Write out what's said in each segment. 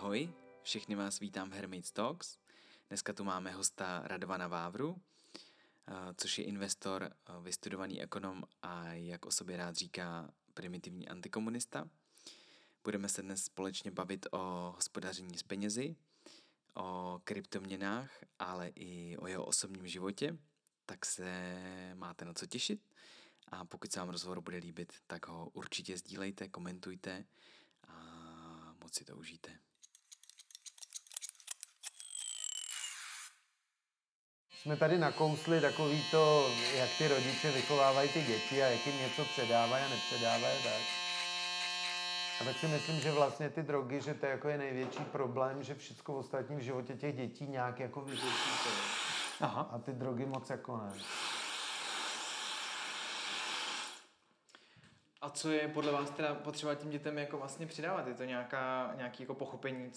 Ahoj, všechny vás vítám v Hermits Talks. Dneska tu máme hosta Radovana Vávru, eh, což je investor, eh, vystudovaný ekonom a jak o sobě rád říká primitivní antikomunista. Budeme se dnes společně bavit o hospodaření s penězi, o kryptoměnách, ale i o jeho osobním životě, tak se máte na co těšit. A pokud se vám rozhovor bude líbit, tak ho určitě sdílejte, komentujte a moc si to užijte. Jsme tady nakousli takový to, jak ty rodiče vychovávají ty děti a jak jim něco předávají a nepředávají tak. A tak si myslím, že vlastně ty drogy, že to je jako je největší problém, že všechno v ostatním životě těch dětí nějak jako vyřešíte. Aha. A ty drogy moc jako ne. A co je podle vás teda potřeba těm dětem jako vlastně přidávat? Je to nějaká, nějaký jako pochopení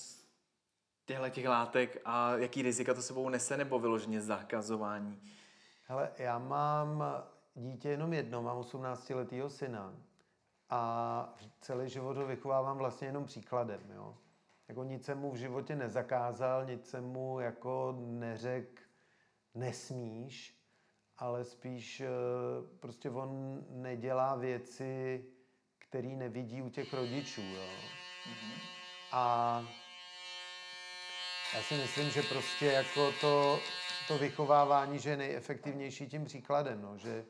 těchto těch látek a jaký rizika to sebou nese nebo vyloženě zakazování? Hele, já mám dítě jenom jedno, mám 18-letého syna a celý život ho vychovávám vlastně jenom příkladem, jo. Jako nic jsem mu v životě nezakázal, nic jsem mu jako neřekl, nesmíš, ale spíš eh, prostě on nedělá věci, které nevidí u těch rodičů, jo. Mm-hmm. A já si myslím, že prostě jako to, to vychovávání, že je nejefektivnější tím příkladem, no, že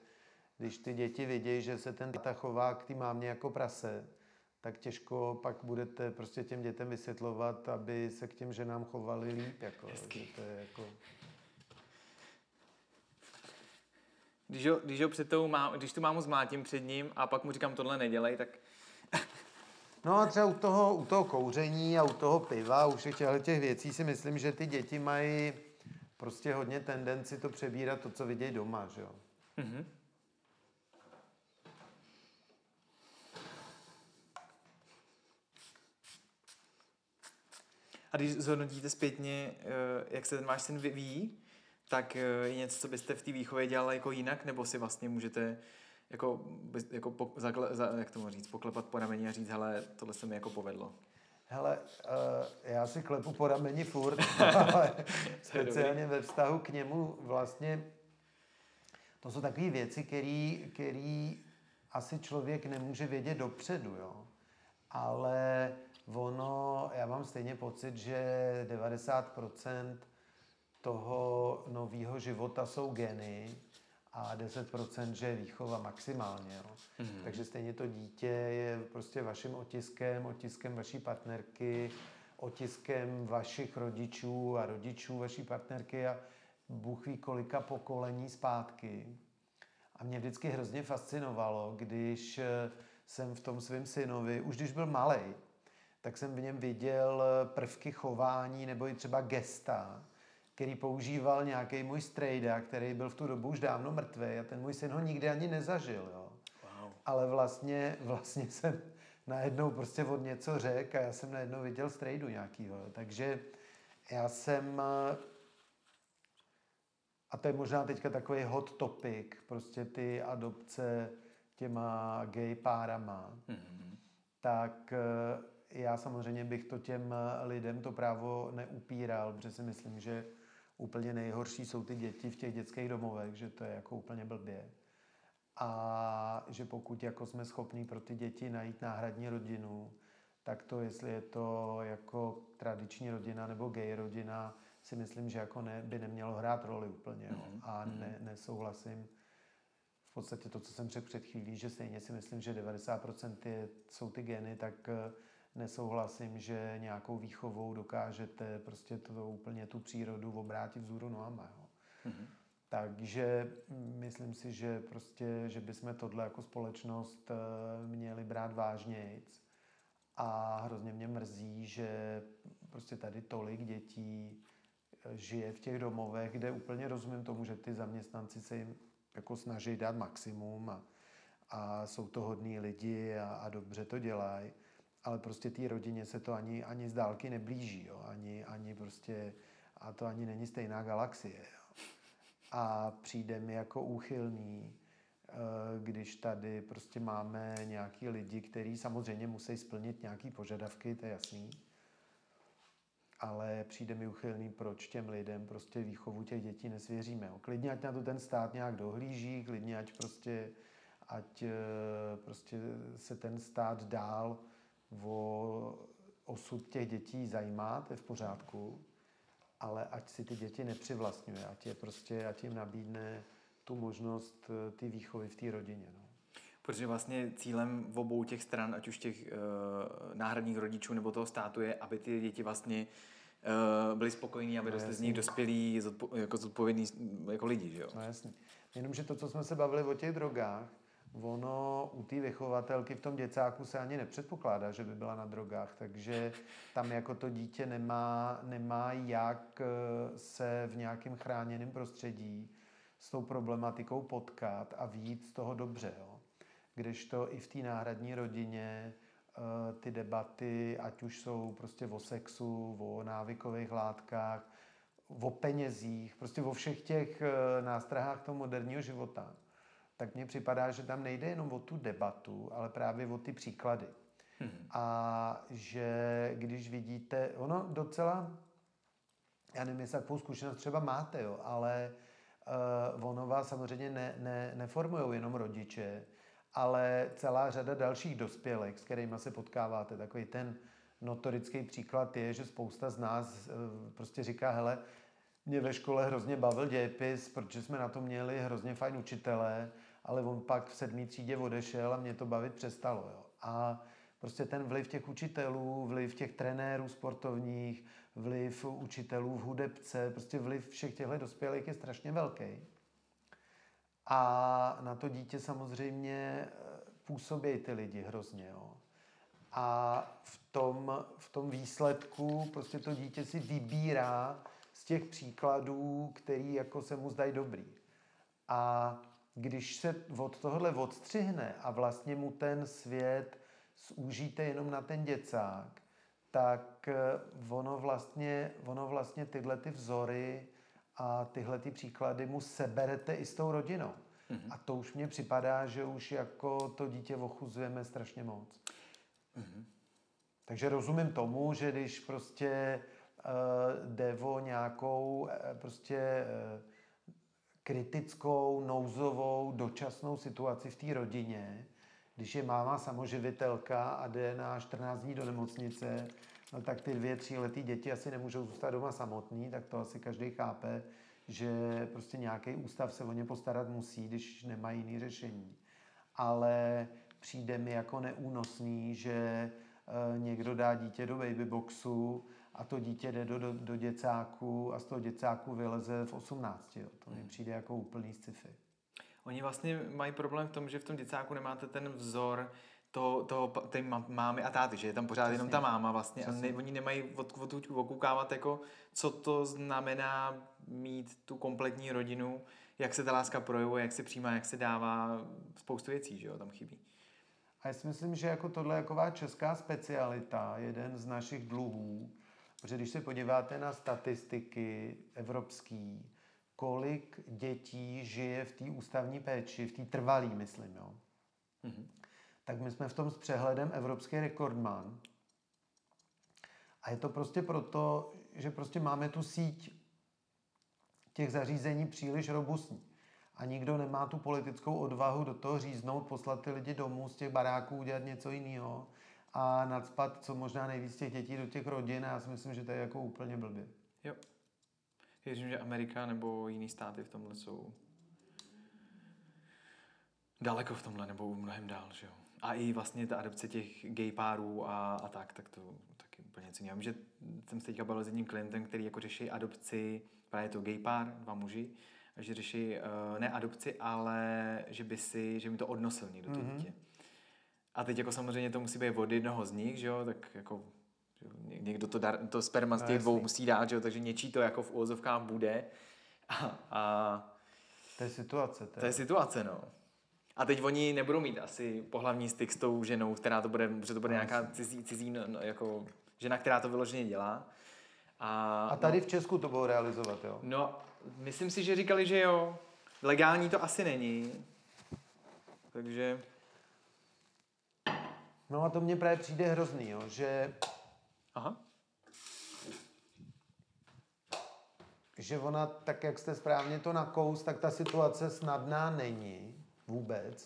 když ty děti vidějí, že se ten tata chová k té mámě jako prase, tak těžko pak budete prostě těm dětem vysvětlovat, aby se k těm ženám chovali líp. Jako, že to je jako... Když ho, když ho před tou mám, když tu mámu zmlátím před ním a pak mu říkám, tohle nedělej, tak... no a třeba u toho, u toho kouření a u toho piva, u všech těch věcí si myslím, že ty děti mají prostě hodně tendenci to přebírat to, co vidějí doma, že jo. Mm-hmm. A když zhodnotíte zpětně, eh, jak se ten váš syn vyvíjí, tak eh, je něco, co byste v té výchově dělali jako jinak, nebo si vlastně můžete jako, jako po, zakle, za, jak to říct, poklepat po rameni a říct, hele, tohle se mi jako povedlo. Hele, uh, já si klepu po rameni furt, ale speciálně ve vztahu k němu vlastně to jsou takové věci, které asi člověk nemůže vědět dopředu, jo. Ale ono, já mám stejně pocit, že 90% toho nového života jsou geny a 10% že je výchova maximálně. Jo. Mm-hmm. Takže stejně to dítě je prostě vaším otiskem, otiskem vaší partnerky, otiskem vašich rodičů a rodičů vaší partnerky a Bůh ví kolika pokolení zpátky. A mě vždycky hrozně fascinovalo, když jsem v tom svém synovi, už když byl malý, tak jsem v něm viděl prvky chování nebo i třeba gesta, který používal nějaký můj strejda, který byl v tu dobu už dávno mrtvý a ten můj syn ho nikdy ani nezažil. Jo. Wow. Ale vlastně, vlastně jsem najednou prostě od něco řekl a já jsem najednou viděl strejdu nějakýho. Jo. Takže já jsem, a to je možná teďka takový hot topic, prostě ty adopce těma gay párama, mm-hmm. tak já samozřejmě bych to těm lidem to právo neupíral, protože si myslím, že úplně nejhorší jsou ty děti v těch dětských domovech, že to je jako úplně blbě. A že pokud jako jsme schopní pro ty děti najít náhradní rodinu, tak to, jestli je to jako tradiční rodina nebo gay rodina, si myslím, že jako ne, by nemělo hrát roli úplně. Jo. Mhm, A mhm. ne, nesouhlasím v podstatě to, co jsem řekl před chvílí, že stejně si myslím, že 90% je, jsou ty geny, tak nesouhlasím, že nějakou výchovou dokážete prostě to úplně tu přírodu obrátit vzhůru nohama. Jo. Mm-hmm. Takže myslím si, že prostě, že bychom tohle jako společnost eh, měli brát vážnějc. A hrozně mě mrzí, že prostě tady tolik dětí eh, žije v těch domovech, kde úplně rozumím tomu, že ty zaměstnanci se jim jako snaží dát maximum a, a jsou to hodní lidi a, a dobře to dělají ale prostě té rodině se to ani, ani z dálky neblíží, jo? Ani, ani prostě, a to ani není stejná galaxie. Jo? A přijde mi jako úchylný, eh, když tady prostě máme nějaký lidi, kteří samozřejmě musí splnit nějaké požadavky, to je jasný, ale přijde mi uchylný, proč těm lidem prostě výchovu těch dětí nesvěříme. Klidně, ať na to ten stát nějak dohlíží, klidně, ať prostě, ať eh, prostě se ten stát dál o osud těch dětí zajímá, to je v pořádku, ale ať si ty děti nepřivlastňuje, ať, je prostě, ať jim nabídne tu možnost eh, ty výchovy v té rodině. No. Protože vlastně cílem v obou těch stran, ať už těch uh, náhradních rodičů nebo toho státu, je, aby ty děti vlastně uh, byli spokojení, aby no, dostali z nich dospělí zodpo, jako zodpovědní jako lidi, že jo? No jasně. Jenomže to, co jsme se bavili o těch drogách, ono u té vychovatelky v tom děcáku se ani nepředpokládá, že by byla na drogách, takže tam jako to dítě nemá, nemá jak se v nějakém chráněném prostředí s tou problematikou potkat a víc z toho dobře. Jo? Kdežto i v té náhradní rodině eh, ty debaty, ať už jsou prostě o sexu, o návykových látkách, o penězích, prostě o všech těch eh, nástrahách toho moderního života, tak mně připadá, že tam nejde jenom o tu debatu, ale právě o ty příklady. Hmm. A že když vidíte, ono docela, já nevím, jestli takovou zkušenost třeba máte, jo, ale uh, ono vás samozřejmě ne, ne, neformují jenom rodiče, ale celá řada dalších dospělých, s kterými se potkáváte. Takový ten notorický příklad je, že spousta z nás uh, prostě říká, hele, mě ve škole hrozně bavil dějepis, protože jsme na to měli hrozně fajn učitele, ale on pak v sedmý třídě odešel a mě to bavit přestalo. Jo. A prostě ten vliv těch učitelů, vliv těch trenérů sportovních, vliv učitelů v hudebce, prostě vliv všech těchto dospělých je strašně velký. A na to dítě samozřejmě eh, působí ty lidi hrozně. Jo. A v tom, v tom výsledku prostě to dítě si vybírá z těch příkladů, který jako se mu zdají dobrý. A když se od tohohle odstřihne a vlastně mu ten svět zúžíte jenom na ten děcák, tak eh, ono vlastně, ono vlastně tyhle ty vzory a tyhle ty příklady mu seberete i s tou rodinou. Mm-hmm. A to už mně připadá, že už jako to dítě ochuzujeme strašně moc. Mm-hmm. Takže rozumím tomu, že když prostě uh, jde o nějakou uh, prostě uh, kritickou, nouzovou, dočasnou situaci v té rodině, když je máma samoživitelka a jde na 14 dní do nemocnice, no tak ty dvě, tři letý děti asi nemůžou zůstat doma samotný, tak to asi každý chápe, že prostě nějaký ústav se o ně postarat musí, když nemají jiný řešení. Ale přijde mi jako neúnosný, že e, někdo dá dítě do babyboxu a to dítě jde do, do, do děcáku a z toho děcáku vyleze v 18. Jo. To mi hmm. přijde jako úplný sci-fi. Oni vlastně mají problém v tom, že v tom děcáku nemáte ten vzor to, to, té mámy a táty, že je tam pořád Přesně. jenom ta máma vlastně Přesně. a ne, oni nemají od, od, okoukávat jako, co to znamená mít tu kompletní rodinu, jak se ta láska projevuje, jak se přijímá, jak se dává, spoustu věcí, že jo, tam chybí. A já si myslím, že jako tohle je taková česká specialita, jeden z našich dluhů, Protože když se podíváte na statistiky evropský, kolik dětí žije v té ústavní péči, v té trvalý, myslím, jo? Mm-hmm. tak my jsme v tom s přehledem evropský rekordman. A je to prostě proto, že prostě máme tu síť těch zařízení příliš robustní. A nikdo nemá tu politickou odvahu do toho říznout, poslat ty lidi domů z těch baráků, udělat něco jiného a nadspat co možná nejvíc těch dětí do těch rodin a já si myslím, že to je jako úplně blbě. Jo. Věřím, že Amerika nebo jiný státy v tomhle jsou daleko v tomhle, nebo mnohem dál, že jo. A i vlastně ta adopce těch gay párů a, a tak, tak to taky úplně něco jiného. že jsem se teďka bavil s jedním klientem, který jako řeší adopci, právě to gay pár, dva muži, že řeší uh, ne adopci, ale že by si, že mi to odnosil někdo to mm-hmm. dítě. A teď jako samozřejmě to musí být od jednoho z nich, že jo, tak jako někdo to, dar, to sperma z těch dvou musí dát, že jo, takže něčí to jako v úvozovkách bude. A, a to je situace. To je, to je situace, no. A teď oni nebudou mít asi pohlavní styk s tou ženou, která to bude, že to bude no, nějaká cizí, cizí no, no, jako žena, která to vyloženě dělá. A, a tady no, v Česku to budou realizovat, jo? No, myslím si, že říkali, že jo. Legální to asi není. Takže... No a to mně právě přijde hrozný, jo, že Aha. že ona, tak jak jste správně to nakous, tak ta situace snadná není vůbec.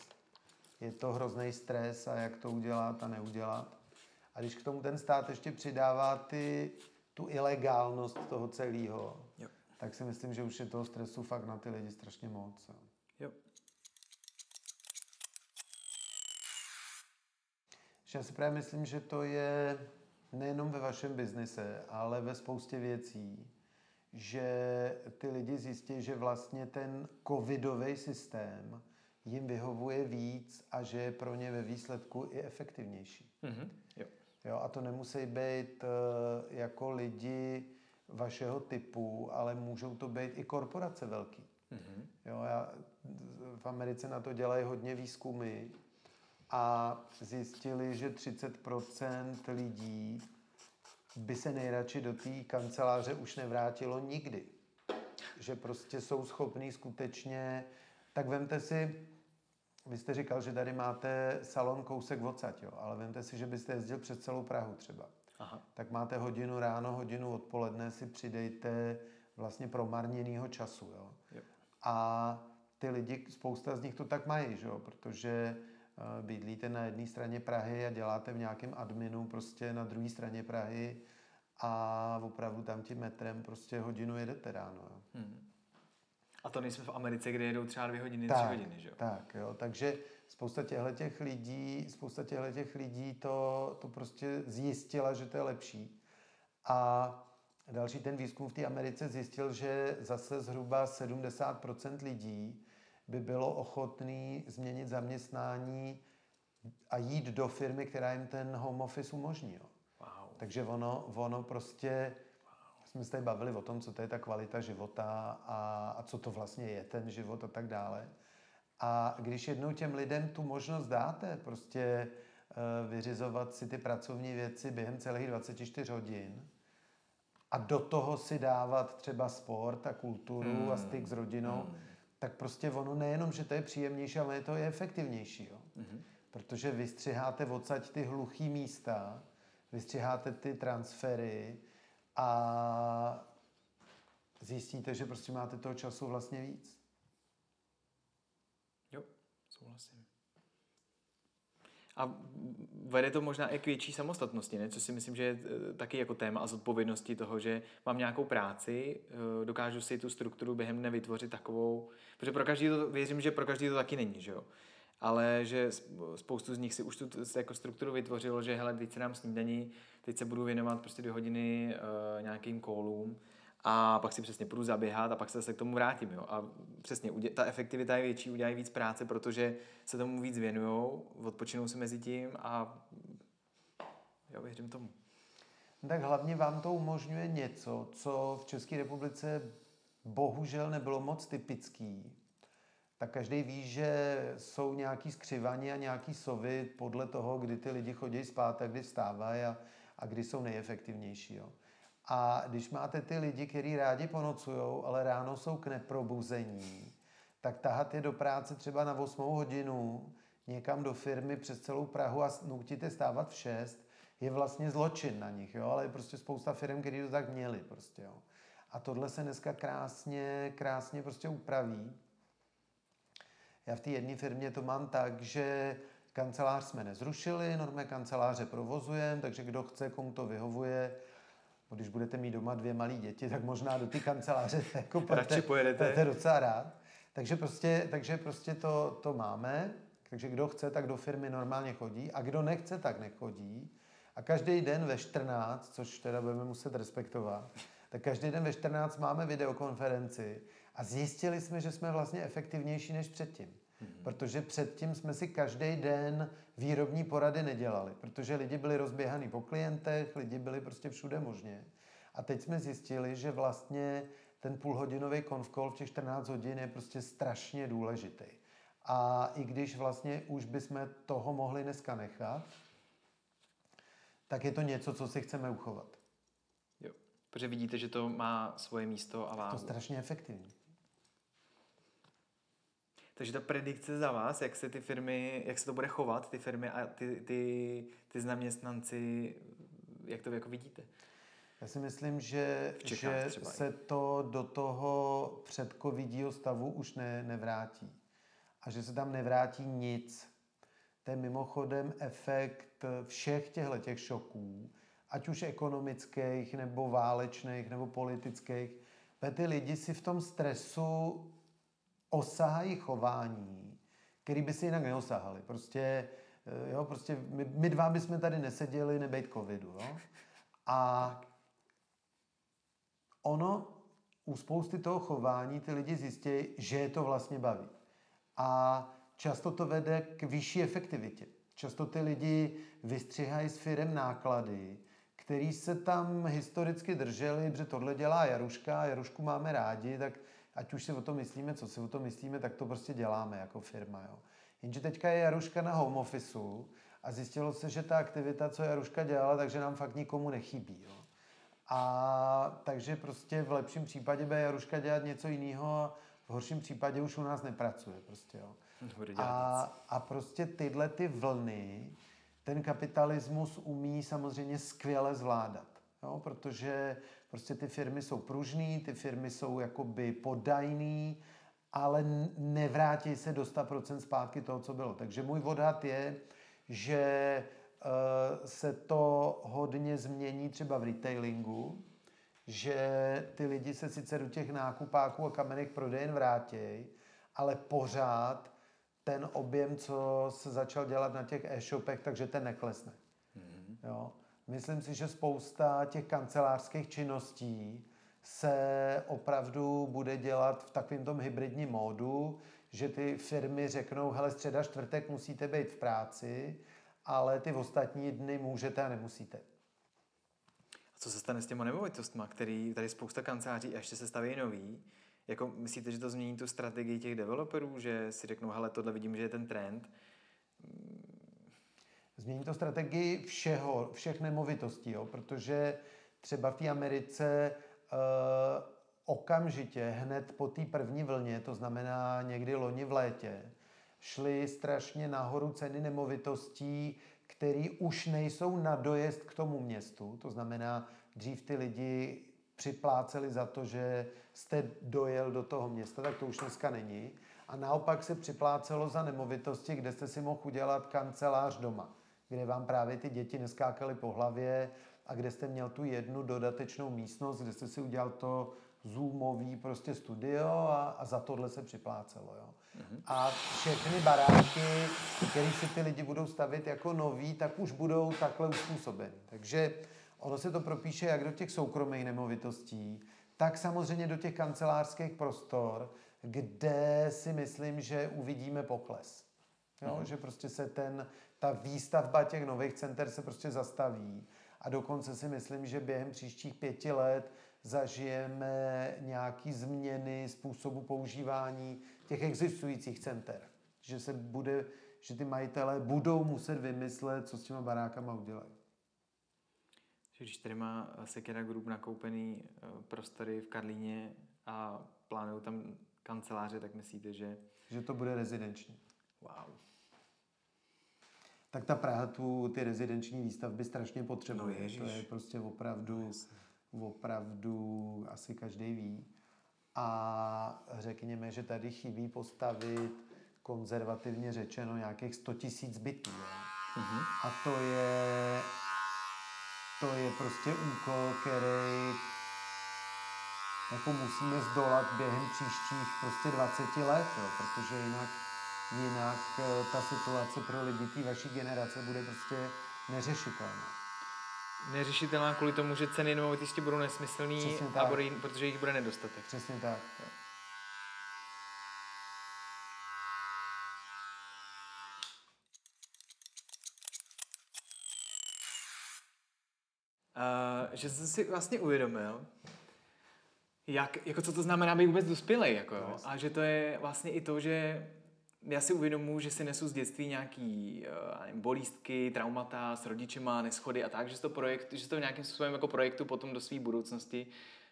Je to hrozný stres a jak to udělat a neudělat. A když k tomu ten stát ještě přidává ty, tu ilegálnost toho celého, tak si myslím, že už je toho stresu fakt na ty lidi strašně moc. Jo. jo. Já si právě myslím, že to je nejenom ve vašem biznise, ale ve spoustě věcí, že ty lidi zjistí, že vlastně ten covidový systém jim vyhovuje víc a že je pro ně ve výsledku i efektivnější. Mm-hmm. Jo. Jo, a to nemusí být uh, jako lidi vašeho typu, ale můžou to být i korporace velký. Mm-hmm. Jo, já, v Americe na to dělají hodně výzkumy a zjistili, že 30% lidí by se nejradši do té kanceláře už nevrátilo nikdy. Že prostě jsou schopní skutečně, tak vemte si, vy jste říkal, že tady máte salon kousek odsaď, jo, ale vemte si, že byste jezdil přes celou Prahu třeba. Aha. Tak máte hodinu ráno, hodinu odpoledne, si přidejte vlastně promarněnýho času. Jo. Jo. A ty lidi, spousta z nich to tak mají, že jo, protože bydlíte na jedné straně Prahy a děláte v nějakém adminu prostě na druhé straně Prahy a opravdu tam tím metrem prostě hodinu jedete ráno. Jo. Hmm. A to nejsme v Americe, kde jedou třeba dvě hodiny, tak, tři hodiny, že jo? Tak, jo. Takže spousta těchto těch lidí, spousta těchto těch lidí to, to prostě zjistila, že to je lepší. A další ten výzkum v té Americe zjistil, že zase zhruba 70% lidí by bylo ochotný změnit zaměstnání a jít do firmy, která jim ten home office umožní. Jo. Wow. Takže ono, ono prostě, wow. jsme se tady bavili o tom, co to je ta kvalita života a, a co to vlastně je ten život a tak dále. A když jednou těm lidem tu možnost dáte, prostě uh, vyřizovat si ty pracovní věci během celých 24 hodin a do toho si dávat třeba sport a kulturu hmm. a styk s rodinou, hmm tak prostě ono nejenom, že to je příjemnější, ale to je efektivnější. Jo? Mm-hmm. Protože vystřiháte odsaď ty hluchý místa, vystřiháte ty transfery a zjistíte, že prostě máte toho času vlastně víc. Jo, souhlasím. A vede to možná i k větší samostatnosti, ne? co si myslím, že je eh, taky jako téma a zodpovědnosti toho, že mám nějakou práci, eh, dokážu si tu strukturu během dne vytvořit takovou, protože pro každý to, věřím, že pro každý to taky není, že jo. Ale že spoustu z nich si už tu jako strukturu vytvořilo, že hele, teď se nám snídaní, teď se budu věnovat prostě dvě hodiny uh, nějakým kólům a pak si přesně půjdu zaběhat a pak se zase k tomu vrátím. Jo? A přesně, ta efektivita je větší, udělají víc práce, protože se tomu víc věnují, odpočinou si mezi tím a já věřím tomu. Tak hlavně vám to umožňuje něco, co v České republice bohužel nebylo moc typický. Tak každý ví, že jsou nějaký skřivaní a nějaký sovy podle toho, kdy ty lidi chodí spát a kdy vstávají a, a kdy jsou nejefektivnější. Jo. A když máte ty lidi, kteří rádi ponocují, ale ráno jsou k neprobuzení, tak tahat je do práce třeba na 8 hodinu, někam do firmy přes celou Prahu a nutit je stávat v 6, je vlastně zločin na nich, jo? ale je prostě spousta firm, které to tak měli. Prostě, jo? A tohle se dneska krásně, krásně prostě upraví. Já v té jedné firmě to mám tak, že kancelář jsme nezrušili, normé kanceláře provozujeme, takže kdo chce, komu to vyhovuje, když budete mít doma dvě malé děti, tak možná do té kanceláře jako Radši pojedete. To je docela rád. Takže prostě, takže prostě to, to máme. Takže kdo chce, tak do firmy normálně chodí. A kdo nechce, tak nechodí. A každý den ve 14, což teda budeme muset respektovat, tak každý den ve 14 máme videokonferenci a zjistili jsme, že jsme vlastně efektivnější než předtím. Mm-hmm. Protože předtím jsme si každý den výrobní porady nedělali, protože lidi byli rozběhaní po klientech, lidi byli prostě všude možně. A teď jsme zjistili, že vlastně ten půlhodinový konfkol v těch 14 hodin je prostě strašně důležitý. A i když vlastně už bychom toho mohli dneska nechat, tak je to něco, co si chceme uchovat. Jo, protože vidíte, že to má svoje místo a váhu. Je to strašně efektivní. Takže ta predikce za vás, jak se ty firmy, jak se to bude chovat, ty firmy a ty, ty, ty zaměstnanci, jak to jako vidíte? Já si myslím, že, že třeba se to do toho předcovidího stavu už ne, nevrátí. A že se tam nevrátí nic. To je mimochodem efekt všech těchto těch šoků, ať už ekonomických, nebo válečných, nebo politických. Ty lidi si v tom stresu osahají chování, který by si jinak neosahali. Prostě, eh, jo, prostě my, my dva bychom tady neseděli, nebejt covidu. Jo? A ono u spousty toho chování ty lidi zjistí, že je to vlastně baví. A často to vede k vyšší efektivitě. Často ty lidi vystřihají s firem náklady, který se tam historicky drželi, protože tohle dělá Jaruška, Jarušku máme rádi, tak ať už si o tom myslíme, co si o tom myslíme, tak to prostě děláme jako firma. Jo. Jenže teďka je Jaruška na home officeu a zjistilo se, že ta aktivita, co Jaruška dělala, takže nám fakt nikomu nechybí. Jo. A takže prostě v lepším případě bude Jaruška dělat něco jiného, v horším případě už u nás nepracuje. Prostě, jo. A, a prostě tyhle ty vlny ten kapitalismus umí samozřejmě skvěle zvládat. Jo? Protože prostě ty firmy jsou pružný, ty firmy jsou jakoby podajný, ale nevrátí se do 100% zpátky toho, co bylo. Takže můj odhad je, že eh, se to hodně změní třeba v retailingu, že ty lidi se sice do těch nákupáků a kamenek prodejen vrátí, ale pořád ten objem, co se začal dělat na těch e-shopech, takže ten neklesne. Jo. Myslím si, že spousta těch kancelářských činností se opravdu bude dělat v takovém tom hybridním módu, že ty firmy řeknou, hele, středa, čtvrtek musíte být v práci, ale ty ostatní dny můžete a nemusíte. A co se stane s těma nemovitostma, který tady spousta kanceláří ještě se staví nový? Jako myslíte, že to změní tu strategii těch developerů, že si řeknou, hele, tohle vidím, že je ten trend, Změní to strategii všeho, všech nemovitostí, jo? protože třeba v té Americe uh, okamžitě, hned po té první vlně, to znamená někdy loni v létě, šly strašně nahoru ceny nemovitostí, které už nejsou na dojezd k tomu městu. To znamená, dřív ty lidi připláceli za to, že jste dojel do toho města, tak to už dneska není. A naopak se připlácelo za nemovitosti, kde jste si mohl udělat kancelář doma, kde vám právě ty děti neskákaly po hlavě a kde jste měl tu jednu dodatečnou místnost, kde jste si udělal to zoomový prostě studio a, a za tohle se připlácelo. Jo. A všechny baráky, které si ty lidi budou stavit jako nový, tak už budou takhle uspůsobeny. Takže ono se to propíše jak do těch soukromých nemovitostí, tak samozřejmě do těch kancelářských prostor, kde si myslím, že uvidíme pokles. Jo, Že prostě se ten, ta výstavba těch nových center se prostě zastaví. A dokonce si myslím, že během příštích pěti let zažijeme nějaký změny způsobu používání těch existujících center. Že se bude, že ty majitelé budou muset vymyslet, co s těma barákama udělají. že když tady má Sekera Group nakoupený eh, prostory v Karlíně a plánují tam kanceláře, tak myslíte, že Že to bude rezidenční. wow. Tak ta Praha tu ty rezidenční výstavby strašně potřebuje. No ježiš. to je prostě opravdu, opravdu asi každý ví. A řekněme, že tady chybí postavit konzervativně řečeno nějakých 100 tisíc bytů. Mhm. A to je, to je prostě úkol, který jako musíme zdolat během příštích prostě 20 let, jo, protože jinak, jinak eh, ta situace pro lidi té vaší generace bude prostě neřešitelná. Neřešitelná kvůli tomu, že ceny nemovitosti budou nesmyslný, a bude, protože jich bude nedostatek. Přesně tak. Uh, že jsem si vlastně uvědomil, jak, jako co to znamená být vůbec dospělej, jako jasně. A že to je vlastně i to, že já si uvědomuji, že si nesu z dětství nějaký uh, nevím, bolístky, traumata s rodičema, neschody a tak, že to, projekt, že to nějakým způsobem jako projektu potom do své budoucnosti,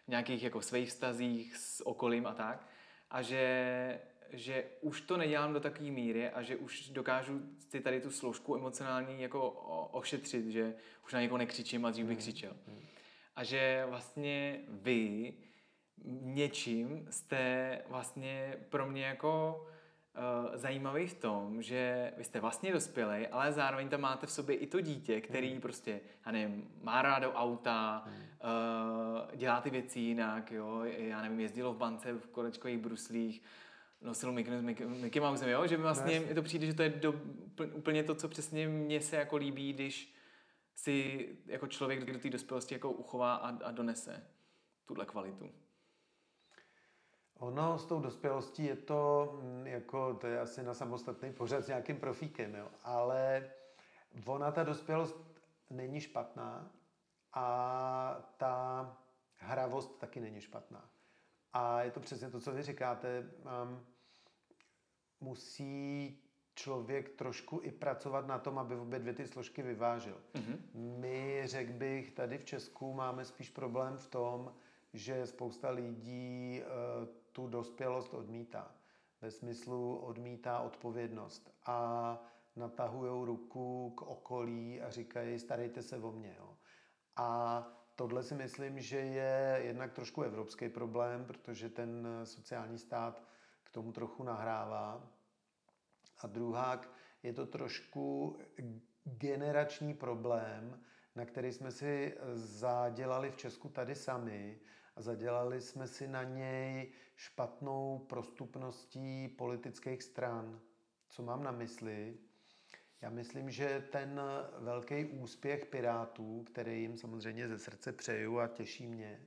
v nějakých jako svých vztazích s okolím a tak. A že, že už to nedělám do takové míry a že už dokážu si tady tu složku emocionální jako ošetřit, že už na někoho nekřičím a dřív bych křičel. a že vlastně vy něčím jste vlastně pro mě jako zajímavý v tom, že vy jste vlastně dospělý, ale zároveň tam máte v sobě i to dítě, který hmm. prostě, já nevím, má rádo auta, hmm. uh, dělá ty věci jinak, jo, já nevím, jezdilo v bance v kolečkových bruslích, nosil Mickey, Mickey, Mickey Mouse, jo, že vlastně mi to přijde, že to je do, úplně to, co přesně mně se jako líbí, když si jako člověk do té dospělosti jako uchová a, a donese tuhle kvalitu. Ono s tou dospělostí je to, mm, jako, to je asi na samostatný pořad s nějakým profíkem, jo. ale ona ta dospělost není špatná a ta hravost taky není špatná. A je to přesně to, co vy říkáte. Um, musí člověk trošku i pracovat na tom, aby obě dvě ty složky vyvážil. Mm-hmm. My, řekl bych, tady v Česku máme spíš problém v tom, že spousta lidí uh, tu dospělost odmítá. Ve smyslu odmítá odpovědnost a natahují ruku k okolí a říkají, starejte se o mě. Jo. A tohle si myslím, že je jednak trošku evropský problém, protože ten sociální stát k tomu trochu nahrává. A druhák je to trošku generační problém, na který jsme si zadělali v Česku tady sami a zadělali jsme si na něj špatnou prostupností politických stran. Co mám na mysli? Já myslím, že ten velký úspěch Pirátů, který jim samozřejmě ze srdce přeju a těší mě,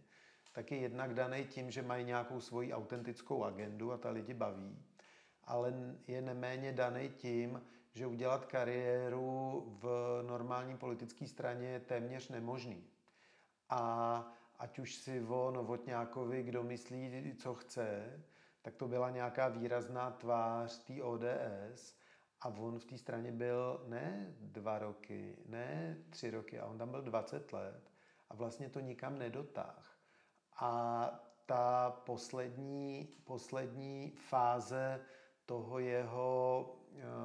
tak je jednak daný tím, že mají nějakou svoji autentickou agendu a ta lidi baví, ale je neméně daný tím, že udělat kariéru v normální politické straně je téměř nemožný. A ať už si o Novotňákovi, kdo myslí, co chce, tak to byla nějaká výrazná tvář té ODS a on v té straně byl ne dva roky, ne tři roky, a on tam byl 20 let. A vlastně to nikam nedotáh. A ta poslední, poslední fáze toho jeho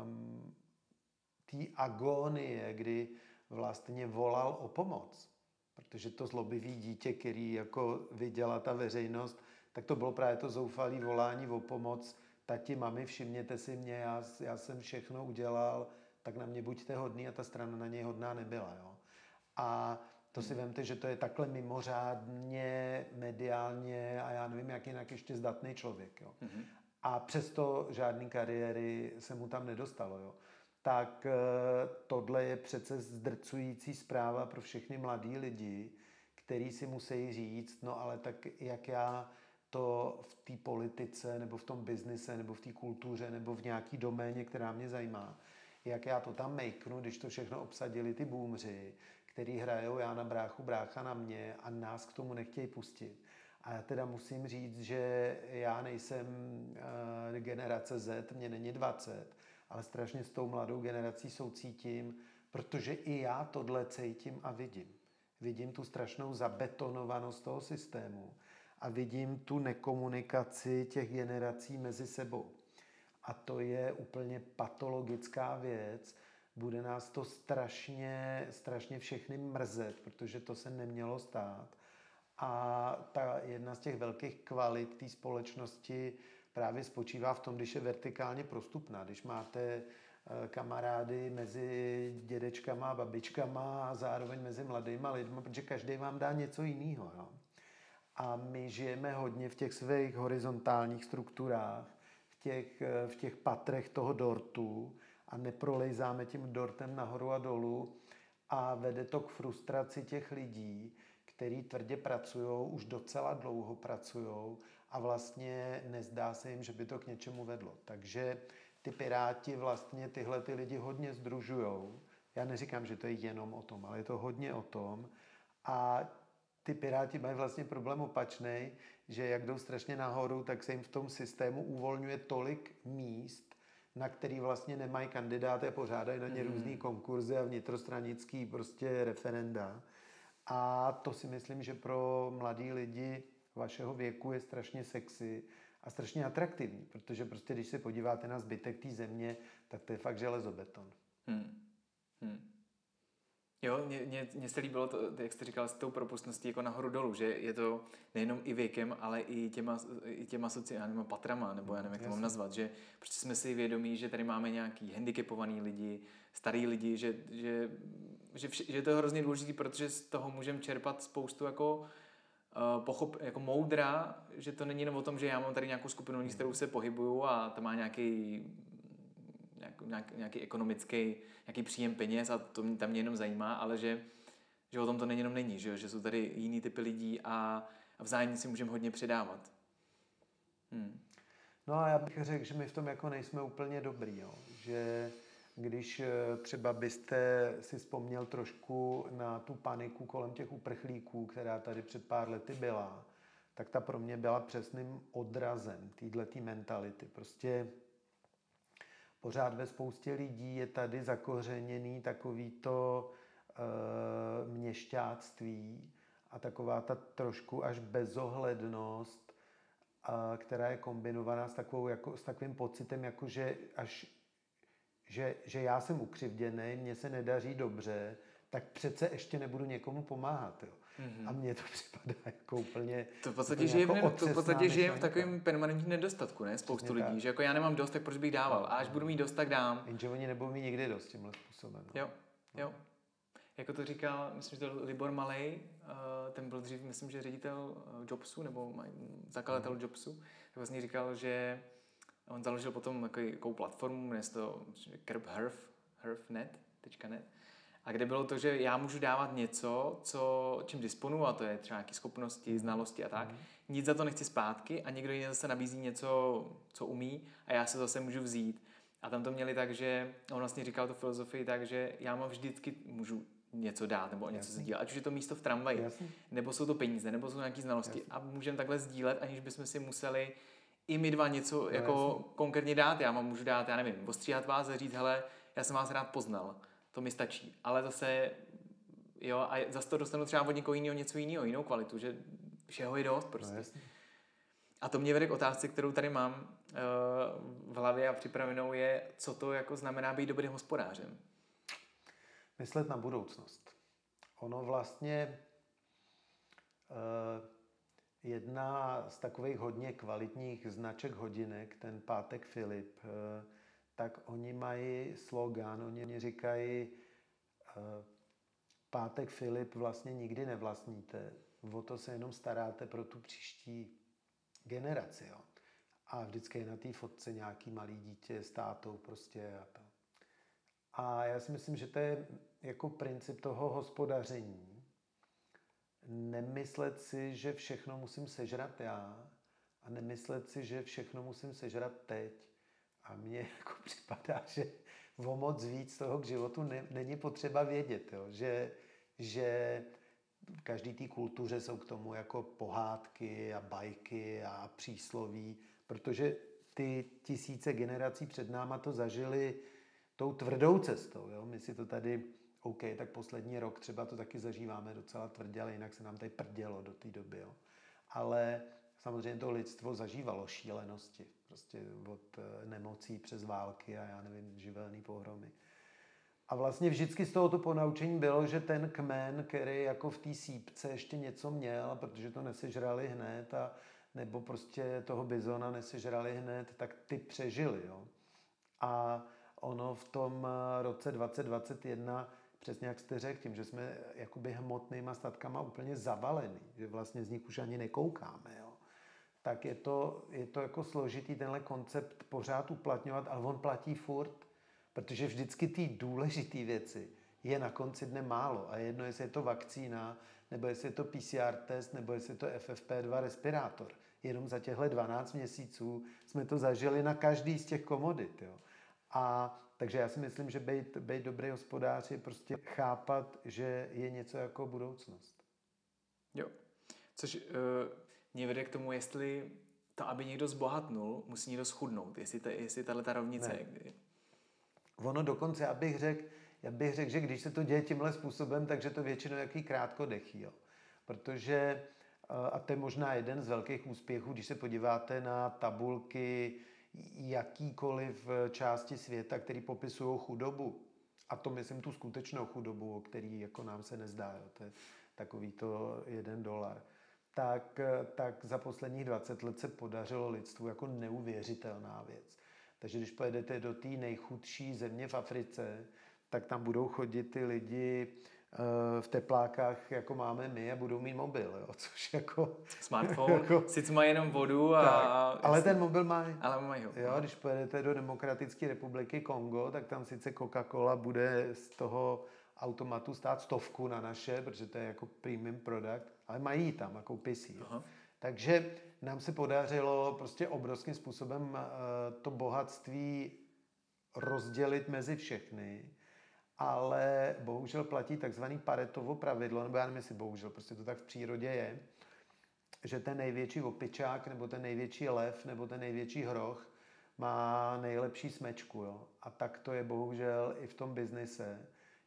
um, té agónie, kdy vlastně volal o pomoc, protože to zlobivý dítě, který jako viděla ta veřejnost, tak to bylo právě to zoufalé volání o pomoc. Tati, mami, všimněte si mě, já, já jsem všechno udělal, tak na mě buďte hodný a ta strana na něj hodná nebyla. Jo? A to si vemte, že to je takhle mimořádně mediálně a já nevím, jak jinak ještě zdatný člověk. Jo? Mm-hmm. A přesto žádný kariéry se mu tam nedostalo. Jo? Tak eh, tohle je přece zdrcující zpráva pro všechny mladí lidi, který si musí říct, no ale tak jak já to v té politice, nebo v tom biznise, nebo v té kultuře, nebo v nějaký doméně, která mě zajímá, jak já to tam makenu, když to všechno obsadili ty boomři, který hrajou já na bráchu, brácha na mě a nás k tomu nechtějí pustit. A já teda musím říct, že já nejsem uh, generace Z, mě není 20, ale strašně s tou mladou generací soucítím, protože i já tohle cítím a vidím. Vidím tu strašnou zabetonovanost toho systému a vidím tu nekomunikaci těch generací mezi sebou. A to je úplně patologická věc. Bude nás to strašně, strašně všechny mrzet, protože to se nemělo stát. A ta jedna z těch velkých kvalit té společnosti právě spočívá v tom, když je vertikálně prostupná, když máte eh, kamarády mezi dědečkama babičkama a zároveň mezi mladýma lidmi, protože každý vám dá něco jiného. Jo? A my žijeme hodně v těch svých horizontálních strukturách, v těch, eh, v těch patrech toho dortu a neprolejzáme tím dortem nahoru a dolů a vede to k frustraci těch lidí, který tvrdě pracují, už docela dlouho pracují a vlastně nezdá se jim, že by to k něčemu vedlo. Takže ty piráti vlastně tyhle ty lidi hodně združují. Já neříkám, že to je jenom o tom, ale je to hodně o tom. A ty piráti mají vlastně problém opačný, že jak jdou strašně nahoru, tak se jim v tom systému uvolňuje tolik míst, na který vlastně nemají kandidáty a pořádají na ně mm. různý konkurzy a vnitrostranický prostě referenda. A to si myslím, že pro mladí lidi vašeho věku je strašně sexy a strašně atraktivní, protože prostě když se podíváte na zbytek té země, tak to je fakt železobeton. Hmm. Hmm. Jo, mně, se líbilo to, jak jste říkal, s tou propustností jako nahoru dolů, že je to nejenom i věkem, ale i těma, i těma sociálníma patrama, nebo já nevím, jak to mám nazvat, že prostě jsme si vědomí, že tady máme nějaký handicapovaný lidi, starý lidi, že, že, že, vš- že to je hrozně důležité, protože z toho můžeme čerpat spoustu jako pochop, jako moudra, že to není jenom o tom, že já mám tady nějakou skupinu lidí, s kterou se pohybuju a ta má nějaký nějak, nějaký ekonomický, nějaký příjem peněz a to mě, tam mě jenom zajímá, ale že, že o tom to není jenom není, že, že jsou tady jiný typy lidí a, a vzájemně si můžeme hodně předávat. Hmm. No a já bych řekl, že my v tom jako nejsme úplně dobrý, jo. že když eh, třeba byste si vzpomněl trošku na tu paniku kolem těch uprchlíků, která tady před pár lety byla, tak ta pro mě byla přesným odrazem této mentality. Prostě pořád ve spoustě lidí je tady zakořeněný takovýto e, měšťáctví a taková ta trošku až bezohlednost, a, která je kombinovaná s, takovou, jako, s takovým pocitem, jako že, až, že, že já jsem ukřivděný, mně se nedaří dobře, tak přece ještě nebudu někomu pomáhat. Jo. Mm-hmm. A mně to připadá jako úplně. To v podstatě žije, jako v, to v, podstatě žije v takovém permanentním nedostatku, ne? Spoustu Přesně lidí, tak. že jako já nemám dost, tak proč bych dával? A až budu mít dost, tak dám. Jenže oni nebudou mít nikdy dost tímhle způsobem. No. Jo, jo. Jako to říkal, myslím, že to Libor Malej, uh, ten byl dřív, myslím, že ředitel uh, Jobsu, nebo zakladatel mm. Jobsu, tak vlastně říkal, že on založil potom takovou platformu, jmenuje se to Curb Herf, herfnet, .net, a kde bylo to, že já můžu dávat něco, co, čím disponuji, a to je třeba nějaké schopnosti, mhm. znalosti a tak. Mm. Nic za to nechci zpátky a někdo jiný zase nabízí něco, co umí a já se zase můžu vzít. A tam to měli tak, že on vlastně říkal tu filozofii tak, že já mám vždycky, můžu něco dát nebo něco Jasný. sdílet, ať už je to místo v tramvaji, Jasný. nebo jsou to peníze, nebo jsou nějaké znalosti Jasný. a můžeme takhle sdílet, aniž bychom si museli i my dva něco no, jako jasný. konkrétně dát. Já mám můžu dát, já nevím, ostříhat vás a říct, hele, já jsem vás rád poznal to mi stačí. Ale zase, jo, a zase to dostanu třeba od někoho jiného něco jiného, jinou kvalitu, že všeho je dost prostě. No, a to mě vede k otázce, kterou tady mám uh, v hlavě a připravenou je, co to jako znamená být dobrým hospodářem. Myslet na budoucnost. Ono vlastně uh, jedna z takových hodně kvalitních značek hodinek, ten pátek Filip, uh, tak oni mají slogan, oni říkají eh, pátek Filip vlastně nikdy nevlastníte, o to se jenom staráte pro tu příští generaci. Jo. A vždycky je na té fotce nějaký malý dítě s tátou prostě a to. A já si myslím, že to je jako princip toho hospodaření. Nemyslet si, že všechno musím sežrat já a nemyslet si, že všechno musím sežrat teď a mně jako připadá, že o moc víc toho k životu ne, není potřeba vědět, jo? Že, že v každý té kultuře jsou k tomu jako pohádky a bajky a přísloví, protože ty tisíce generací před náma to zažili tou tvrdou cestou. Jo? My si to tady, OK, tak poslední rok třeba to taky zažíváme docela tvrdě, ale jinak se nám tady prdělo do té doby. Jo? Ale samozřejmě to lidstvo zažívalo šílenosti. Prostě od eh, nemocí přes války a já nevím, živelný pohromy. A vlastně vždycky z tohoto ponaučení bylo, že ten kmen, který jako v té sípce ještě něco měl, protože to nesežrali hned, a, nebo prostě toho bizona nesežrali hned, tak ty přežili. Jo? A ono v tom eh, roce 2021, přesně jak jste řekl, tím, že jsme jakoby hmotnýma statkama úplně zavaleni, že vlastně z nich už ani nekoukáme. Jo? tak je to, je to jako složitý tenhle koncept pořád uplatňovat, ale on platí furt, protože vždycky ty důležité věci je na konci dne málo. A jedno, jestli je to vakcína, nebo jestli je to PCR test, nebo jestli je to FFP2 respirátor. Jenom za těchto 12 měsíců jsme to zažili na každý z těch komodit. Jo. A takže já si myslím, že být, být dobrý hospodář je prostě chápat, že je něco jako budoucnost. Jo. Což uh mě vede k tomu, jestli to, aby někdo zbohatnul, musí někdo schudnout. Jestli, ta, jestli tahle ta rovnice ne. je kdy. Ono dokonce, abych řekl, já bych řekl, že když se to děje tímhle způsobem, takže to většinou jaký krátkodechý. Jo. Protože, eh, a to je možná jeden z velkých úspěchů, když se podíváte na tabulky jakýkoliv části světa, který popisují chudobu, a to myslím tu skutečnou chudobu, o který jako nám se nezdá, jo, to je takový to jeden dolar, tak, tak za posledních 20 let se podařilo lidstvu jako neuvěřitelná věc. Takže když pojedete do té nejchudší země v Africe, tak tam budou chodit ty lidi Eh, v teplákách, jako máme my, a budou mít mobil, jo, což jako... Smartphone, jako, sice má jenom vodu a... Tak, ale ten mobil mají. Ale mají ho. Jo, když pojedete do Demokratické republiky Kongo, tak tam sice Coca-Cola bude z toho automatu stát stovku na naše, protože to je jako premium product, ale mají tam a koupí si. Takže nám se podařilo prostě obrovským způsobem uh, to bohatství rozdělit mezi všechny ale bohužel platí takzvaný Paretovo pravidlo, nebo já nevím, jestli bohužel, prostě to tak v přírodě je, že ten největší opičák, nebo ten největší lev, nebo ten největší hroch má nejlepší smečku. Jo? A tak to je bohužel i v tom biznise,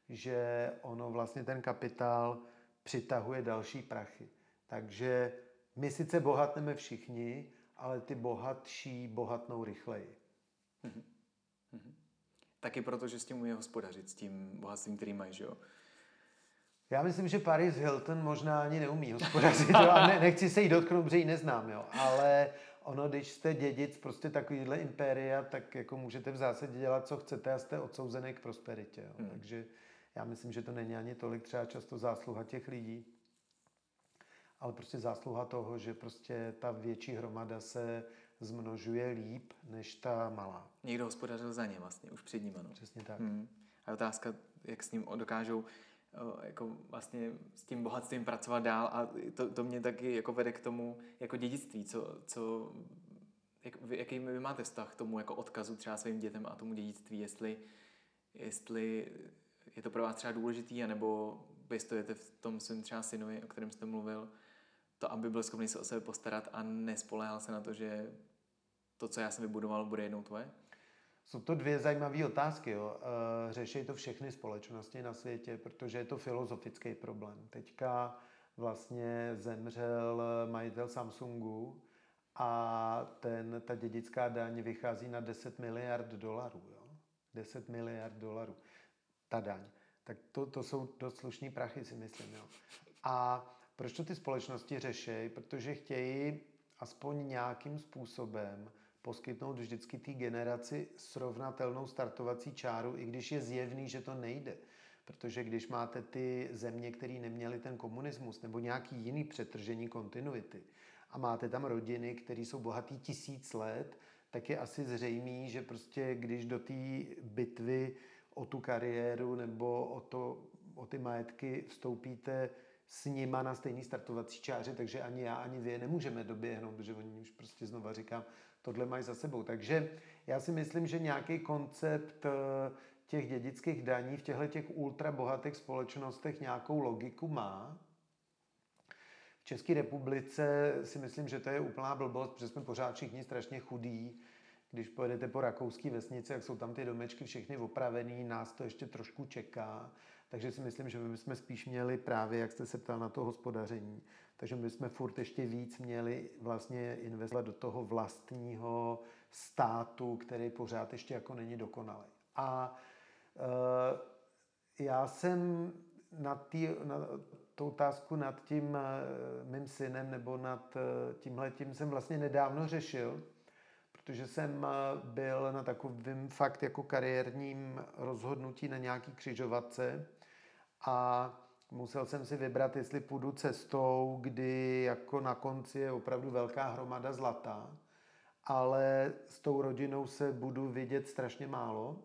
že ono vlastně ten kapitál přitahuje další prachy. Takže my sice bohatneme všichni, ale ty bohatší bohatnou rychleji. Mm-hmm. Taky proto, že s tím umí hospodařit, s tím bohatstvím, který mají, že jo? Já myslím, že Paris Hilton možná ani neumí hospodařit, jo? a ne, nechci se jí dotknout, protože ji neznám, jo? ale ono, když jste dědic prostě takovýhle impéria, tak jako můžete v zásadě dělat, co chcete a jste odsouzený k prosperitě. Jo? Hmm. Takže já myslím, že to není ani tolik třeba často zásluha těch lidí, ale prostě zásluha toho, že prostě ta větší hromada se zmnožuje líp než ta malá. Někdo hospodařil za ně vlastně, už před ním, ano. Přesně tak. Hmm. A otázka, jak s ním dokážou jako vlastně s tím bohatstvím pracovat dál a to, to mě taky jako vede k tomu jako dědictví, co, co jak, jaký vy máte vztah k tomu jako odkazu třeba svým dětem a tomu dědictví, jestli, jestli je to pro vás třeba důležitý, anebo vy stojete v tom svém třeba synovi, o kterém jste mluvil, to, aby byl schopný se o sebe postarat a nespoléhal se na to, že to, co já jsem vybudoval, bude jednou tvoje? Jsou to dvě zajímavé otázky. Jo. Eh, řeší to všechny společnosti na světě, protože je to filozofický problém. Teďka vlastně zemřel majitel Samsungu a ten, ta dědická daň vychází na 10 miliard dolarů. Jo. 10 miliard dolarů. Ta daň. Tak to, to jsou dost slušný prachy, si myslím. Jo. A proč to ty společnosti řeší? Protože chtějí aspoň nějakým způsobem poskytnout vždycky té generaci srovnatelnou startovací čáru, i když je zjevný, že to nejde. Protože když máte ty země, které neměly ten komunismus nebo nějaký jiný přetržení kontinuity a máte tam rodiny, které jsou bohatý tisíc let, tak je asi zřejmý, že prostě když do té bitvy o tu kariéru nebo o, to, o ty majetky vstoupíte s nima na stejný startovací čáře, takže ani já, ani vy nemůžeme doběhnout, protože oni už prostě znova říkám, tohle mají za sebou. Takže já si myslím, že nějaký koncept eh, těch dědických daní v těchto těch ultra bohatých společnostech nějakou logiku má. V České republice si myslím, že to je úplná blbost, protože jsme pořád všichni strašně chudí. Když pojedete po rakouské vesnici, jak jsou tam ty domečky všechny opravený, nás to ještě trošku čeká. Takže si myslím, že my bychom spíš měli právě, jak jste se ptal na to hospodaření, takže my jsme furt ještě víc měli vlastně investovat do toho vlastního státu, který pořád ještě jako není dokonalý. A e, já jsem na, tý, na tu otázku nad tím e, mým synem nebo nad e, tímhle tím jsem vlastně nedávno řešil, protože jsem byl na takovém fakt jako kariérním rozhodnutí na nějaký křižovatce a musel jsem si vybrat, jestli půjdu cestou, kdy jako na konci je opravdu velká hromada zlata, ale s tou rodinou se budu vidět strašně málo,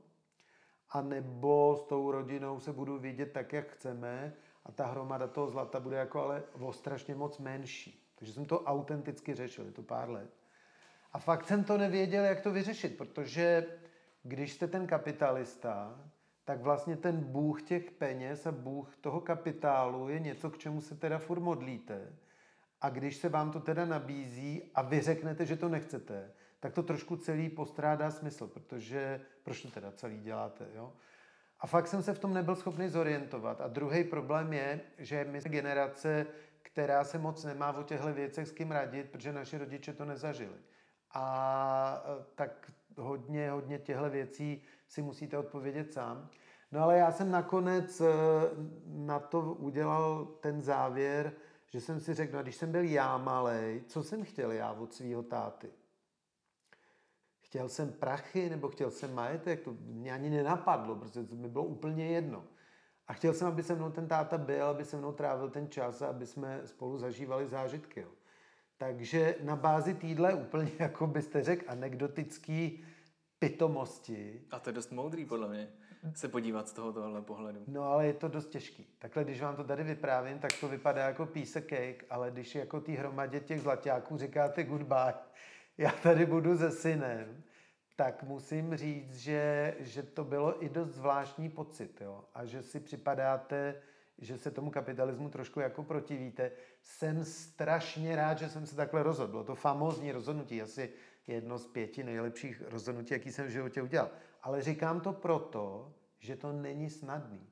a nebo s tou rodinou se budu vidět tak, jak chceme a ta hromada toho zlata bude jako ale o strašně moc menší. Takže jsem to autenticky řešil, je to pár let. A fakt jsem to nevěděl, jak to vyřešit, protože když jste ten kapitalista, tak vlastně ten bůh těch peněz a bůh toho kapitálu je něco, k čemu se teda furt modlíte. A když se vám to teda nabízí a vy řeknete, že to nechcete, tak to trošku celý postrádá smysl, protože proč to teda celý děláte, jo? A fakt jsem se v tom nebyl schopný zorientovat. A druhý problém je, že my jsme generace, která se moc nemá o těchto věcech s kým radit, protože naši rodiče to nezažili. A e, tak hodně, hodně těchto věcí si musíte odpovědět sám. No ale já jsem nakonec eh, na to udělal ten závěr, že jsem si řekl, no když jsem byl já malej, co jsem chtěl já od svého táty? Chtěl jsem prachy nebo chtěl jsem majetek? To mě ani nenapadlo, protože to mi bylo úplně jedno. A chtěl jsem, aby se mnou ten táta byl, aby se mnou trávil ten čas a aby jsme spolu zažívali zážitky. Takže na bázi týdle úplně, jako byste řekl, anekdotický pitomosti. A to je dost moudrý, podle mě, se podívat z tohoto pohledu. No ale je to dost těžký. Takhle, když vám to tady vyprávím, tak to vypadá jako piece of cake, ale když jako té hromadě těch zlaťáků říkáte goodbye, já tady budu se synem, tak musím říct, že, že to bylo i dost zvláštní pocit. Jo? A že si připadáte, že se tomu kapitalismu trošku jako protivíte. Jsem strašně rád, že jsem se takhle rozhodl. Bylo to famózní rozhodnutí, asi jedno z pěti nejlepších rozhodnutí, jaký jsem v životě udělal. Ale říkám to proto, že to není snadný.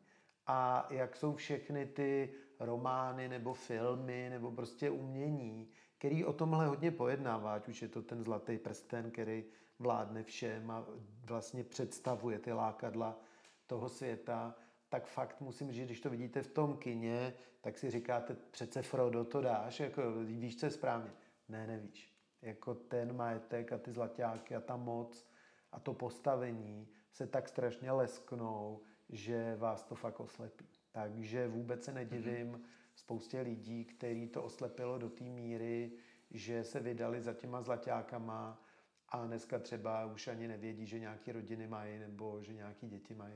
A jak jsou všechny ty romány nebo filmy nebo prostě umění, který o tomhle hodně pojednává, ať už je to ten zlatý prsten, který vládne všem a vlastně představuje ty lákadla toho světa, tak fakt musím říct, když to vidíte v tom kině, tak si říkáte, přece Frodo to dáš, jako víš, co je správně. Ne, nevíš. Jako ten majetek a ty zlaťáky a ta moc a to postavení se tak strašně lesknou, že vás to fakt oslepí. Takže vůbec se nedivím mm-hmm. spoustě lidí, který to oslepilo do té míry, že se vydali za těma zlaťákama a dneska třeba už ani nevědí, že nějaké rodiny mají nebo že nějaké děti mají.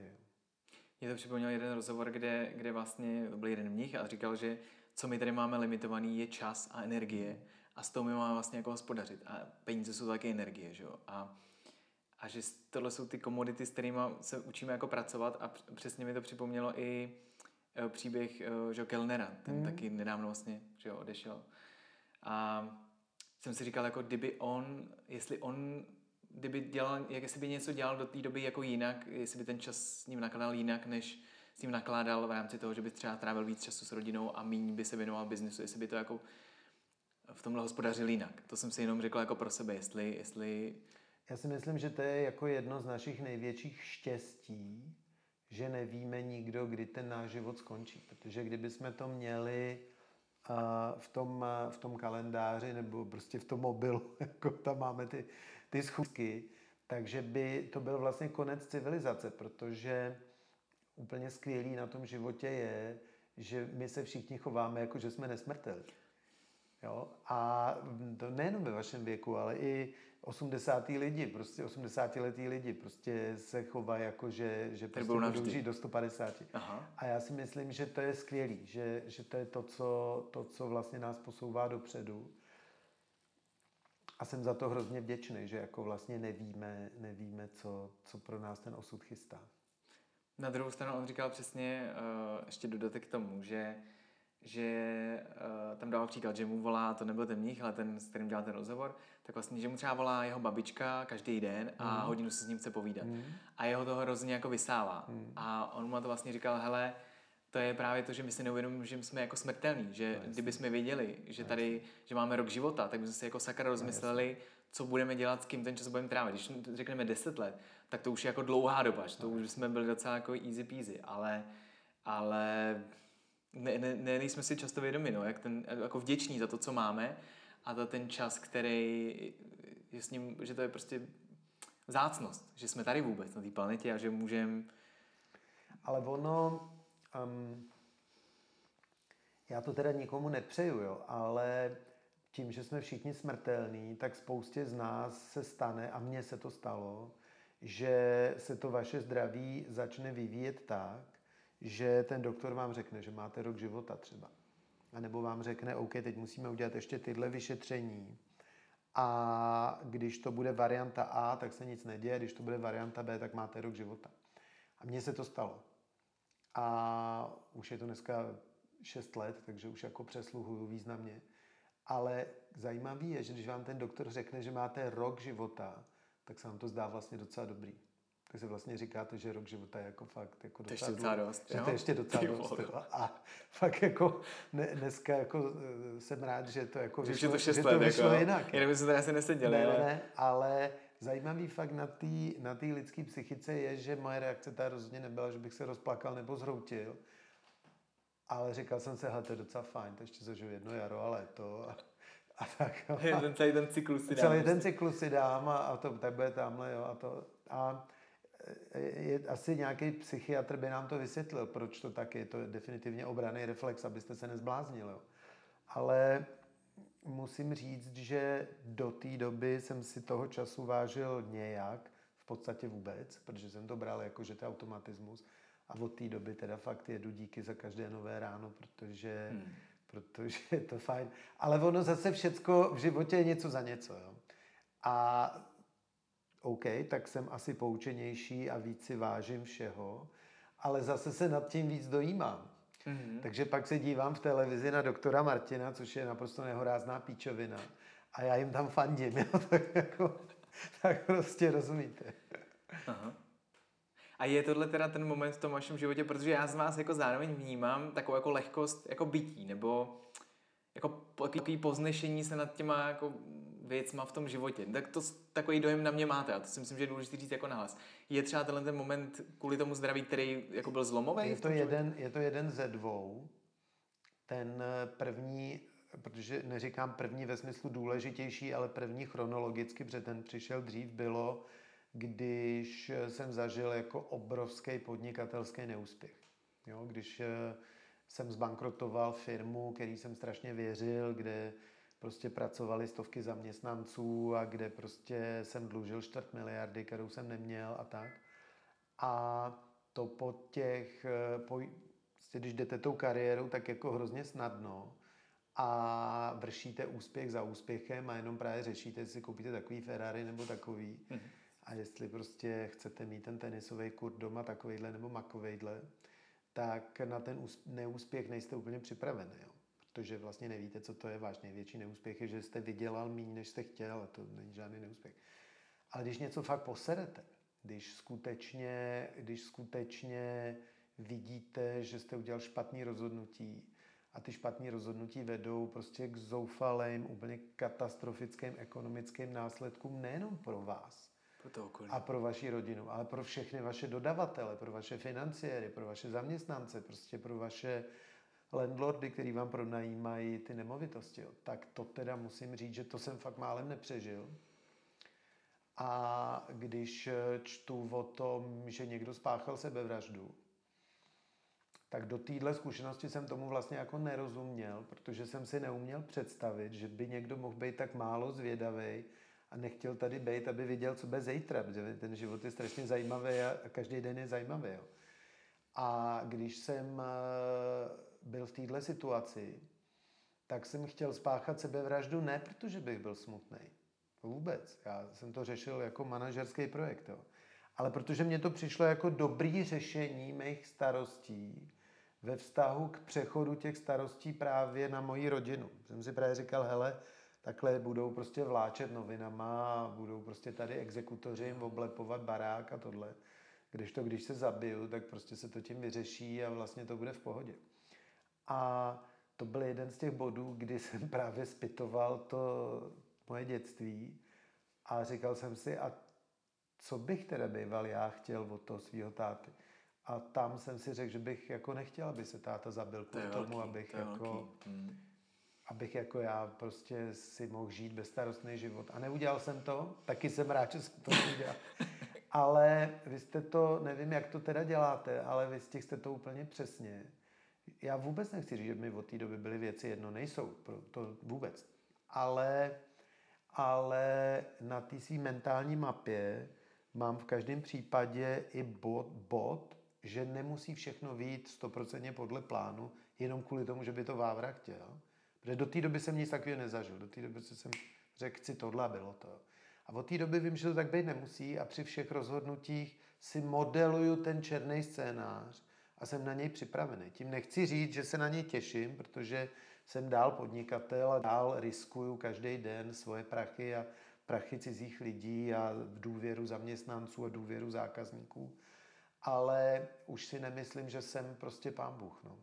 Mě to připomněl jeden rozhovor, kde, kde vlastně byl jeden mnich a říkal, že co my tady máme limitovaný je čas a energie a s toho my máme vlastně jako hospodařit. A peníze jsou také energie, že jo? A, a že tohle jsou ty komodity, s kterými se učíme jako pracovat a přesně mi to připomnělo i e, příběh e, že Kellnera, ten mm. taky nedávno vlastně že jo, odešel. A jsem si říkal, jako kdyby on, jestli on, kdyby dělal, jak jestli by něco dělal do té doby jako jinak, jestli by ten čas s ním nakládal jinak, než s ním nakládal v rámci toho, že by třeba trávil víc času s rodinou a méně by se věnoval biznesu, jestli by to jako v tomhle hospodařil jinak. To jsem si jenom řekl jako pro sebe, jestli, jestli... Já si myslím, že to je jako jedno z našich největších štěstí, že nevíme nikdo, kdy ten náš život skončí. Protože kdyby jsme to měli v tom, v tom kalendáři nebo prostě v tom mobilu, jako tam máme ty, ty schůzky, takže by to byl vlastně konec civilizace, protože úplně skvělý na tom životě je, že my se všichni chováme jako, že jsme nesmrtelní. Jo? A to nejenom ve vašem věku, ale i 80. lidi, prostě 80 letý lidi prostě se chovají jako, že, že prostě budou žít do 150. Aha. A já si myslím, že to je skvělý, že, že to je to co, to, co vlastně nás posouvá dopředu. A jsem za to hrozně vděčný, že jako vlastně nevíme, nevíme co, co pro nás ten osud chystá. Na druhou stranu on říkal přesně, uh, ještě dodatek k tomu, že že uh, tam dával příklad, že mu volá, to nebyl ten mních, ale ten, s kterým dělal ten rozhovor, tak vlastně, že mu třeba volá jeho babička každý den a mm. hodinu se s ním chce povídat. Mm. A jeho to hrozně jako vysává. Mm. A on mu to vlastně říkal, hele, to je právě to, že my si neuvědomujeme, že jsme jako smrtelní, že no, kdyby jsme věděli, že tady, že máme rok života, tak bychom si jako sakra rozmysleli, no, co budeme dělat, s kým ten čas budeme trávit. Když řekneme 10 let, tak to už je jako dlouhá doba, že to no, už jsme byli docela jako easy peasy, ale, ale ne, ne, ne, nejsme si často vědomi, no, jak ten, jako vděční za to, co máme a za ten čas, který je s ním, že to je prostě zácnost, že jsme tady vůbec na té planetě a že můžeme... Ale ono, um, já to teda nikomu nepřeju, jo, ale tím, že jsme všichni smrtelní, tak spoustě z nás se stane, a mně se to stalo, že se to vaše zdraví začne vyvíjet tak, že ten doktor vám řekne, že máte rok života třeba. A nebo vám řekne, OK, teď musíme udělat ještě tyhle vyšetření. A když to bude varianta A, tak se nic neděje, když to bude varianta B, tak máte rok života. A mně se to stalo. A už je to dneska 6 let, takže už jako přesluhuju významně. Ale zajímavý je, že když vám ten doktor řekne, že máte rok života, tak se vám to zdá vlastně docela dobrý tak si vlastně říkáte, že rok života je jako fakt jako docela, to docela dost, že to je ještě docela dost. A fakt jako ne, dneska jako eh, jsem rád, že to jako vyšlo, to, šest že to vyšlo jako, jinak. By se to asi neseděli. Ne, ale... ne, ale zajímavý fakt na té na tý lidské psychice je, že moje reakce ta rozhodně nebyla, že bych se rozplakal nebo zhroutil. Ale říkal jsem se, hele, to je docela fajn, to ještě zažiju jedno jaro a léto. A, a tak. A ten celý ten cyklus si dám. Celý ten cyklus si dám a, a to tak bude tamhle, jo. A, to, a je, asi nějaký psychiatr by nám to vysvětlil, proč to tak je. To je definitivně obraný reflex, abyste se nezbláznili. Ale musím říct, že do té doby jsem si toho času vážil nějak, v podstatě vůbec, protože jsem to bral jako, že to je automatismus. A od té doby teda fakt jedu díky za každé nové ráno, protože, hmm. protože je to fajn. Ale ono zase všecko v životě je něco za něco. Jo. A OK, tak jsem asi poučenější a víc si vážím všeho, ale zase se nad tím víc dojímám. Mm-hmm. Takže pak se dívám v televizi na doktora Martina, což je naprosto nehorázná píčovina. A já jim tam fandím, jo? tak, jako, tak prostě rozumíte. Aha. A je tohle teda ten moment v tom vašem životě, protože já z vás jako zároveň vnímám takovou jako lehkost jako bytí, nebo jako takový poznešení se nad těma jako věcma v tom životě. Tak to takový dojem na mě máte a to si myslím, že je důležité říct jako nahlas. Je třeba tenhle ten moment kvůli tomu zdraví, který jako byl zlomový? Je to, jeden, je to jeden ze dvou. Ten první, protože neříkám první ve smyslu důležitější, ale první chronologicky, protože ten přišel dřív, bylo, když jsem zažil jako obrovský podnikatelský neúspěch. Jo, když eh, jsem zbankrotoval firmu, který jsem strašně věřil, kde prostě pracovali stovky zaměstnanců a kde prostě jsem dlužil čtvrt miliardy, kterou jsem neměl a tak. A to po těch, eh, po, prostě když jdete tou kariérou, tak jako hrozně snadno a vršíte úspěch za úspěchem a jenom právě řešíte, jestli koupíte takový Ferrari nebo takový. Mm. A jestli prostě chcete mít ten tenisový kurt doma takovejhle nebo makovejhle, tak na ten neúspěch nejste úplně připravený. Jo protože vlastně nevíte, co to je. Váš největší neúspěch je, že jste vydělal méně, než jste chtěl, a to není žádný neúspěch. Ale když něco fakt poserete, když skutečně, když skutečně vidíte, že jste udělal špatný rozhodnutí a ty špatné rozhodnutí vedou prostě k zoufalým, úplně katastrofickým ekonomickým následkům nejenom pro vás, pro to okolí. a pro vaši rodinu, ale pro všechny vaše dodavatele, pro vaše financiéry, pro vaše zaměstnance, prostě pro vaše landlordy, který vám pronajímají ty nemovitosti, jo, tak to teda musím říct, že to jsem fakt málem nepřežil. A když čtu o tom, že někdo spáchal sebevraždu, tak do téhle zkušenosti jsem tomu vlastně jako nerozuměl, protože jsem si neuměl představit, že by někdo mohl být tak málo zvědavý a nechtěl tady být, aby viděl, co bude zítra, protože ten život je strašně zajímavý a každý den je zajímavý. Jo. A když jsem byl v této situaci, tak jsem chtěl spáchat sebevraždu ne protože bych byl smutný. Vůbec. Já jsem to řešil jako manažerský projekt. Jo. Ale protože mě to přišlo jako dobrý řešení mých starostí ve vztahu k přechodu těch starostí právě na moji rodinu. Jsem si právě říkal, hele, takhle budou prostě vláčet novinama, budou prostě tady exekutoři jim oblepovat barák a tohle. Když to, když se zabiju, tak prostě se to tím vyřeší a vlastně to bude v pohodě. A to byl jeden z těch bodů, kdy jsem právě zpytoval to moje dětství a říkal jsem si, a co bych teda býval já chtěl od toho svého táty. A tam jsem si řekl, že bych jako nechtěl, aby se táta zabil kvůli to tomu, velký, abych to jako, hmm. abych jako já prostě si mohl žít bezstarostný život. A neudělal jsem to, taky jsem rád, že jsem to udělal. ale vy jste to, nevím, jak to teda děláte, ale vy jste to úplně přesně já vůbec nechci říct, že mi od té doby byly věci jedno, nejsou, to vůbec. Ale, ale na té své mentální mapě mám v každém případě i bod, bod, že nemusí všechno vít stoprocentně podle plánu, jenom kvůli tomu, že by to Vávra chtěl. Protože do té doby jsem nic takového nezažil. Do té doby jsem řekl, si tohle bylo to. A od té doby vím, že to tak být nemusí a při všech rozhodnutích si modeluju ten černý scénář a jsem na něj připravený. Tím nechci říct, že se na něj těším, protože jsem dál podnikatel a dál riskuju každý den svoje prachy a prachy cizích lidí a v důvěru zaměstnanců a důvěru zákazníků. Ale už si nemyslím, že jsem prostě pán Bůh. No.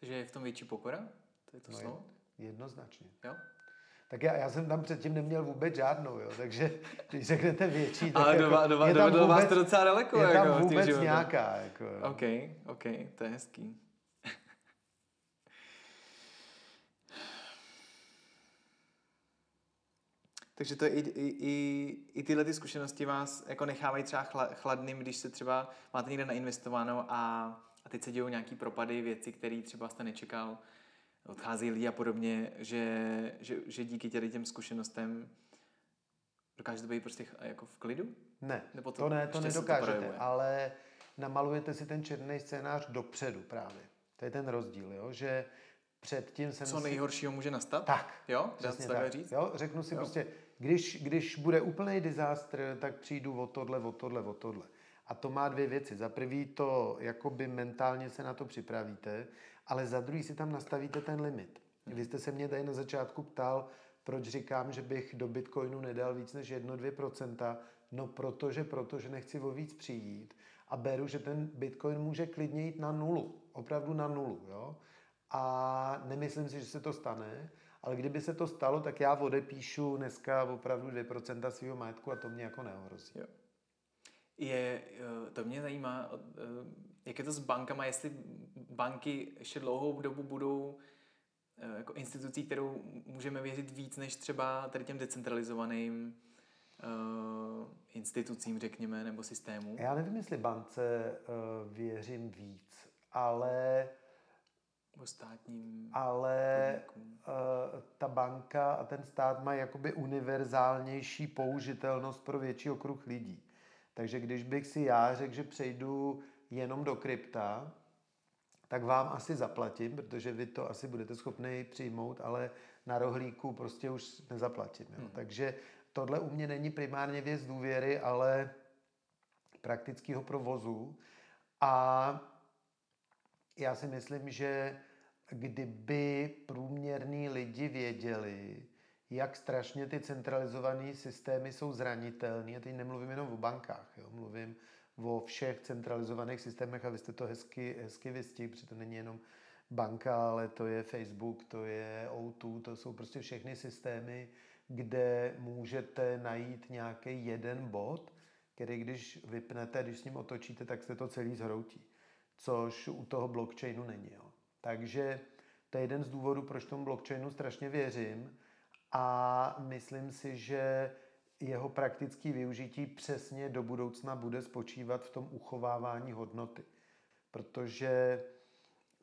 Takže je v tom větší pokora? To je to no, slovo? Jednoznačně. Jo? Tak já, já jsem tam předtím neměl vůbec žádnou, jo, takže když řeknete větší, tak Ale jako, do, vás- do, vás- je tam do, do vás vůbec, to docela daleko. je jako tam těch vůbec nějaká. Jako, jo. OK, OK, to je hezký. Takže to i, i, i, i tyhle ty zkušenosti vás jako nechávají třeba chla- chladným, když se třeba máte někde nainvestováno a, a teď se dějou nějaký propady, věci, které třeba jste nečekal, odcházejí lidi a podobně, že, že, že díky těm těm zkušenostem dokážete být prostě jako v klidu? Ne, Nebo to to ne, to to nedokážete, projevuje? ale namalujete si ten černý scénář dopředu právě. To je ten rozdíl, jo? že předtím jsem Co si... nejhoršího může nastat? Tak, Jo? Přesně tak. říct? Jo, řeknu si Jo. prostě, když, když bude úplný disaster, tak přijdu o tohle, o tohle, o tohle. A to má dvě věci. Za prvý to, jakoby mentálně se na to připravíte, ale za druhý si tam nastavíte ten limit. Vy jste se mě tady na začátku ptal, proč říkám, že bych do Bitcoinu nedal víc než 1-2%. No protože, protože nechci o víc přijít a beru, že ten Bitcoin může klidně jít na nulu. Opravdu na nulu. Jo? A nemyslím si, že se to stane, ale kdyby se to stalo, tak já odepíšu dneska opravdu 2% svého majetku a to mě jako neohrozí. Jo. Je, eh, to mě zajímá, eh, jak je to s bankama, jestli banky ještě dlouhou dobu budou eh, jako institucí, kterou můžeme věřit víc než třeba tady těm decentralizovaným uh, institucím, řekněme, nebo systémům. Já nevím, jestli bance uh, věřím víc, ale, Nebo státním ale uh, ta banka a ten stát mají jakoby univerzálnější použitelnost pro větší okruh lidí. Takže když bych si já řekl, že přejdu jenom do krypta, tak vám asi zaplatím, protože vy to asi budete schopni přijmout, ale na rohlíku prostě už nezaplatím. Jo. Hmm. Takže tohle u mě není primárně věc důvěry, ale praktického provozu. A já si myslím, že kdyby průměrní lidi věděli, jak strašně ty centralizované systémy jsou zranitelné, a teď nemluvím jenom o bankách, jo, mluvím o všech centralizovaných systémech a vy jste to hezky, hezky vystihli, protože to není jenom banka, ale to je Facebook, to je O2, to jsou prostě všechny systémy, kde můžete najít nějaký jeden bod, který když vypnete, když s ním otočíte, tak se to celý zhroutí. Což u toho blockchainu není. Jo. Takže to je jeden z důvodů, proč tomu blockchainu strašně věřím a myslím si, že jeho praktické využití přesně do budoucna bude spočívat v tom uchovávání hodnoty. Protože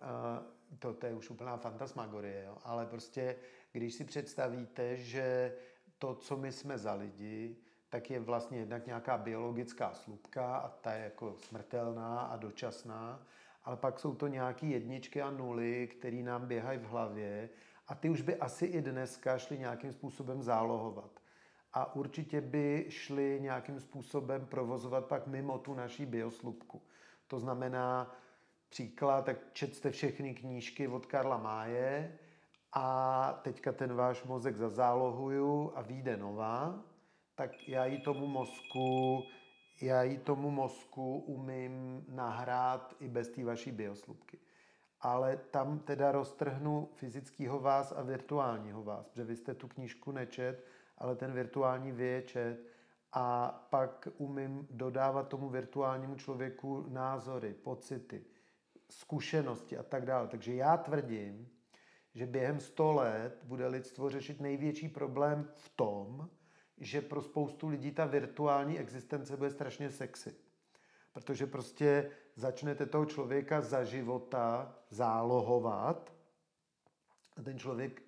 uh, to, to je už úplná fantasmagorie, jo? ale prostě když si představíte, že to, co my jsme za lidi, tak je vlastně jednak nějaká biologická slupka a ta je jako smrtelná a dočasná, ale pak jsou to nějaké jedničky a nuly, které nám běhají v hlavě a ty už by asi i dneska šly nějakým způsobem zálohovat. A určitě by šly nějakým způsobem provozovat pak mimo tu naší bioslupku. To znamená, příklad, tak četste všechny knížky od Karla Máje a teďka ten váš mozek zazálohuju a vyjde nová, tak já jí tomu mozku, já jí tomu mozku umím nahrát i bez té vaší bioslupky. Ale tam teda roztrhnu fyzického vás a virtuálního vás, protože vy jste tu knížku nečet, ale ten virtuální vy je čet a pak umím dodávat tomu virtuálnímu člověku názory, pocity, zkušenosti a tak dále. Takže já tvrdím, že během 100 let bude lidstvo řešit největší problém v tom, že pro spoustu lidí ta virtuální existence bude strašně sexy. Protože prostě začnete toho člověka za života zálohovat a ten člověk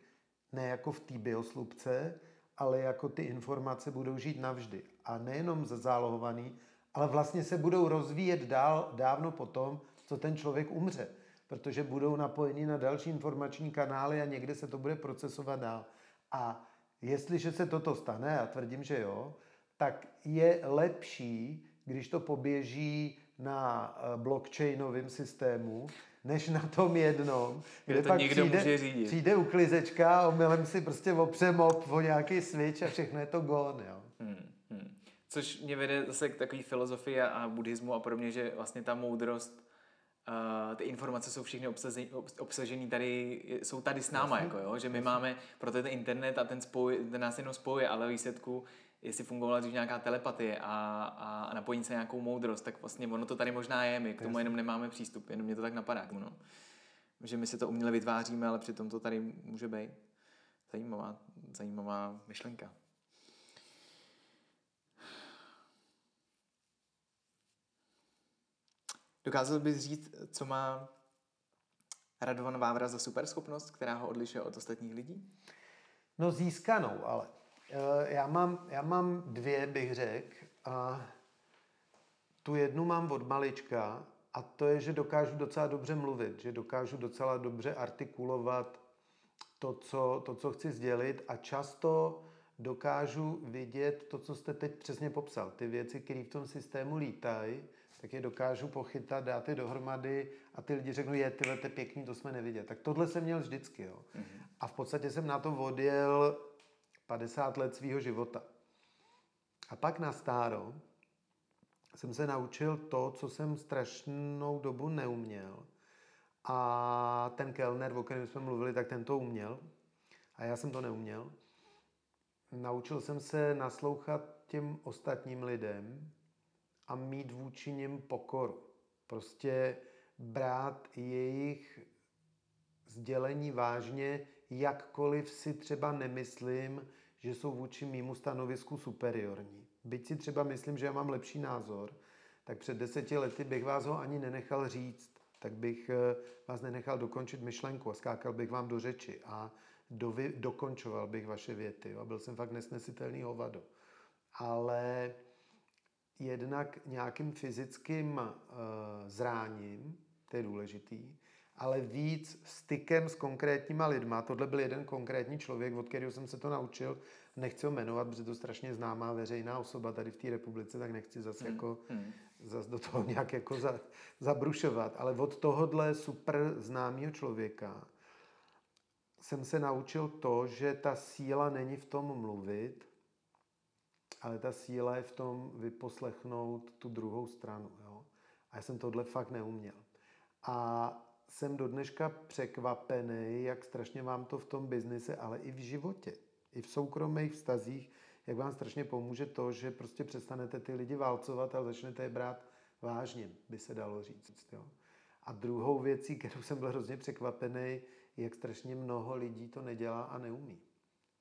ne jako v té bioslupce, ale jako ty informace budou žít navždy. A nejenom zálohovaný, ale vlastně se budou rozvíjet dál dávno potom, co ten člověk umře. Protože budou napojeni na další informační kanály a někde se to bude procesovat dál. A jestliže se toto stane, a tvrdím, že jo, tak je lepší, když to poběží na blockchainovém systému, než na tom jednom, Kde to někdo přijde, může řídit. přijde uklizečka a omylem si prostě opře mop o nějaký switch a všechno je to gone, jo. Hmm, hmm. Což mě vede zase k takové filozofii a, buddhismu a podobně, že vlastně ta moudrost Uh, ty informace jsou všechny obsažené tady, jsou tady s náma, jako, jo? že my máme, proto ten internet a ten, spoj, ten nás jenom spojuje, ale výsledku, jestli fungovala dřív nějaká telepatie a, a napojit se nějakou moudrost, tak vlastně ono to tady možná je, my k tomu jenom nemáme přístup, jenom mě to tak napadá. No. Že my si to uměle vytváříme, ale přitom to tady může být. Zajímavá, zajímavá myšlenka. Dokázal bys říct, co má Radovan Vávra za superschopnost, která ho odlišuje od ostatních lidí? No získanou, ale. Eh, já mám, já mám dvě, bych řekl. A tu jednu mám od malička a to je, že dokážu docela dobře mluvit, že dokážu docela dobře artikulovat to, co, to, co chci sdělit a často dokážu vidět to, co jste teď přesně popsal. Ty věci, které v tom systému lítají, tak je dokážu pochytat, dát je dohromady a ty lidi řeknou, je, tyhle, to pěkný, to jsme neviděli. Tak tohle jsem měl vždycky. Jo. Mm-hmm. A v podstatě jsem na to odjel 50 let svého života. A pak na stáro jsem se naučil to, co jsem strašnou dobu neuměl. A ten kelner, o kterém jsme mluvili, tak ten to uměl. A já jsem to neuměl. Naučil jsem se naslouchat těm ostatním lidem a mít vůči nim pokoru. Prostě brát jejich sdělení vážně, jakkoliv si třeba nemyslím, že jsou vůči mýmu stanovisku superiorní. Byť si třeba myslím, že já mám lepší názor, tak před deseti lety bych vás ho ani nenechal říct. Tak bych eh, vás nenechal dokončit myšlenku a skákal bych vám do řeči a dovy, dokončoval bych vaše věty. A byl jsem fakt nesnesitelný hovado. Ale jednak nějakým fyzickým uh, zráním, to je důležitý, ale víc stykem s konkrétníma lidma. Tohle byl jeden konkrétní člověk, od kterého jsem se to naučil. Nechci ho jmenovat, protože to strašně známá veřejná osoba tady v té republice, tak nechci zase hmm. jako hmm. Zas do toho nějak jako za, zabrušovat. Ale od tohohle super známého člověka jsem se naučil to, že ta síla není v tom mluvit, ale ta síla je v tom vyposlechnout tu druhou stranu. Jo? A já jsem tohle fakt neuměl. A jsem do dneška překvapený, jak strašně vám to v tom biznise, ale i v životě, i v soukromých vztazích, jak vám strašně pomůže to, že prostě přestanete ty lidi válcovat a začnete je brát vážně, by se dalo říct. Jo? A druhou věcí, kterou jsem byl hrozně překvapený, jak strašně mnoho lidí to nedělá a neumí.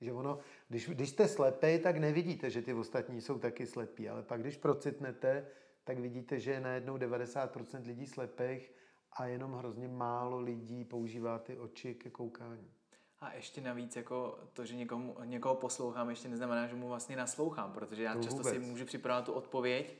Že ono, když, když jste slepý, tak nevidíte, že ty ostatní jsou taky slepí, ale pak když procitnete, tak vidíte, že je najednou 90% lidí slepých a jenom hrozně málo lidí používá ty oči ke koukání. A ještě navíc jako to, že někomu, někoho poslouchám, ještě neznamená, že mu vlastně naslouchám, protože já to často vůbec. si můžu připravit tu odpověď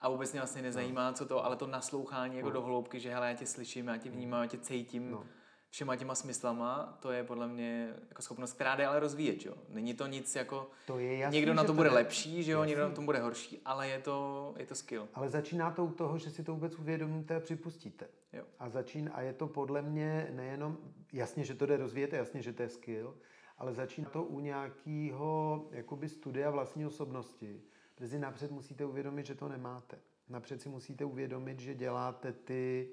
a vůbec mě vlastně nezajímá, no. co to, ale to naslouchání jako no. do hloubky, že hele, já tě slyším, já tě vnímám, já tě cítím, no všema těma smyslama, to je podle mě jako schopnost, která jde ale rozvíjet, jo. Není to nic jako, to je jasný, někdo na to bude to lepší, že jo, někdo na tom bude horší, ale je to, je to skill. Ale začíná to u toho, že si to vůbec uvědomíte a připustíte. Jo. A začín, a je to podle mě nejenom, jasně, že to jde rozvíjet, jasně, že to je skill, ale začíná to u nějakého jakoby studia vlastní osobnosti, protože napřed musíte uvědomit, že to nemáte. Napřed si musíte uvědomit, že děláte ty,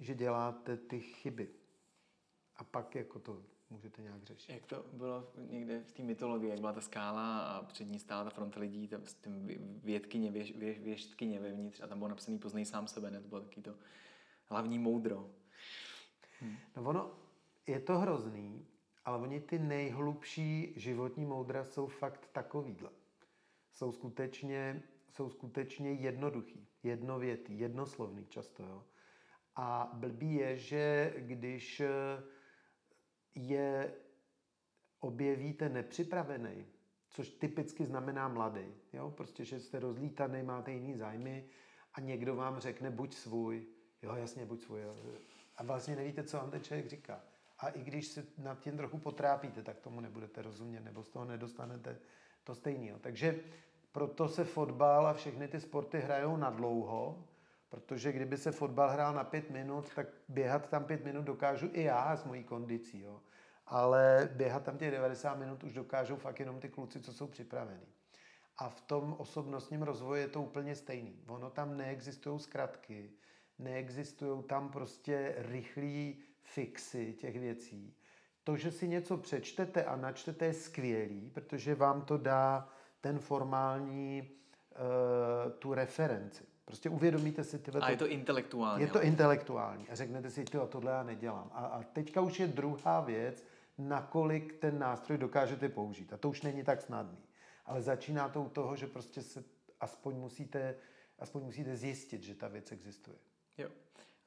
že děláte ty chyby a pak jako to můžete nějak řešit. Jak to bylo někde v té mytologii, jak byla ta skála a před ní stála ta fronta lidí, tam s tím vědkyně, věž, věž, věštkyně vevnitř a tam bylo napsaný poznej sám sebe, ne? To bylo taky to hlavní moudro. Hm. No ono, je to hrozný, ale oni ty nejhlubší životní moudra jsou fakt takovýhle. Jsou skutečně, jsou skutečně jednoduchý, jednovětý, jednoslovný často. Jo? A blbý je, že když je objevíte nepřipravený, což typicky znamená mladý. Jo? Prostě, že jste rozlítaný, máte jiný zájmy a někdo vám řekne buď svůj. Jo, jasně, buď svůj. Jo. A vlastně nevíte, co vám ten člověk říká. A i když se nad tím trochu potrápíte, tak tomu nebudete rozumět, nebo z toho nedostanete to stejného. Takže proto se fotbal a všechny ty sporty hrajou na dlouho, Protože kdyby se fotbal hrál na pět minut, tak běhat tam pět minut dokážu i já s mojí kondicí. Jo. Ale běhat tam těch 90 minut už dokážou fakt jenom ty kluci, co jsou připravení. A v tom osobnostním rozvoji je to úplně stejný. Ono tam neexistují zkratky, neexistují tam prostě rychlý fixy těch věcí. To, že si něco přečtete a načtete je skvělý, protože vám to dá ten formální, uh, tu referenci. Prostě uvědomíte si tyhle... A je to intelektuální. Je to intelektuální. A řeknete si, tyjo, tohle já nedělám. A, a teďka už je druhá věc, nakolik ten nástroj dokážete použít. A to už není tak snadný. Ale začíná to u toho, že prostě se aspoň musíte, aspoň musíte zjistit, že ta věc existuje. Jo.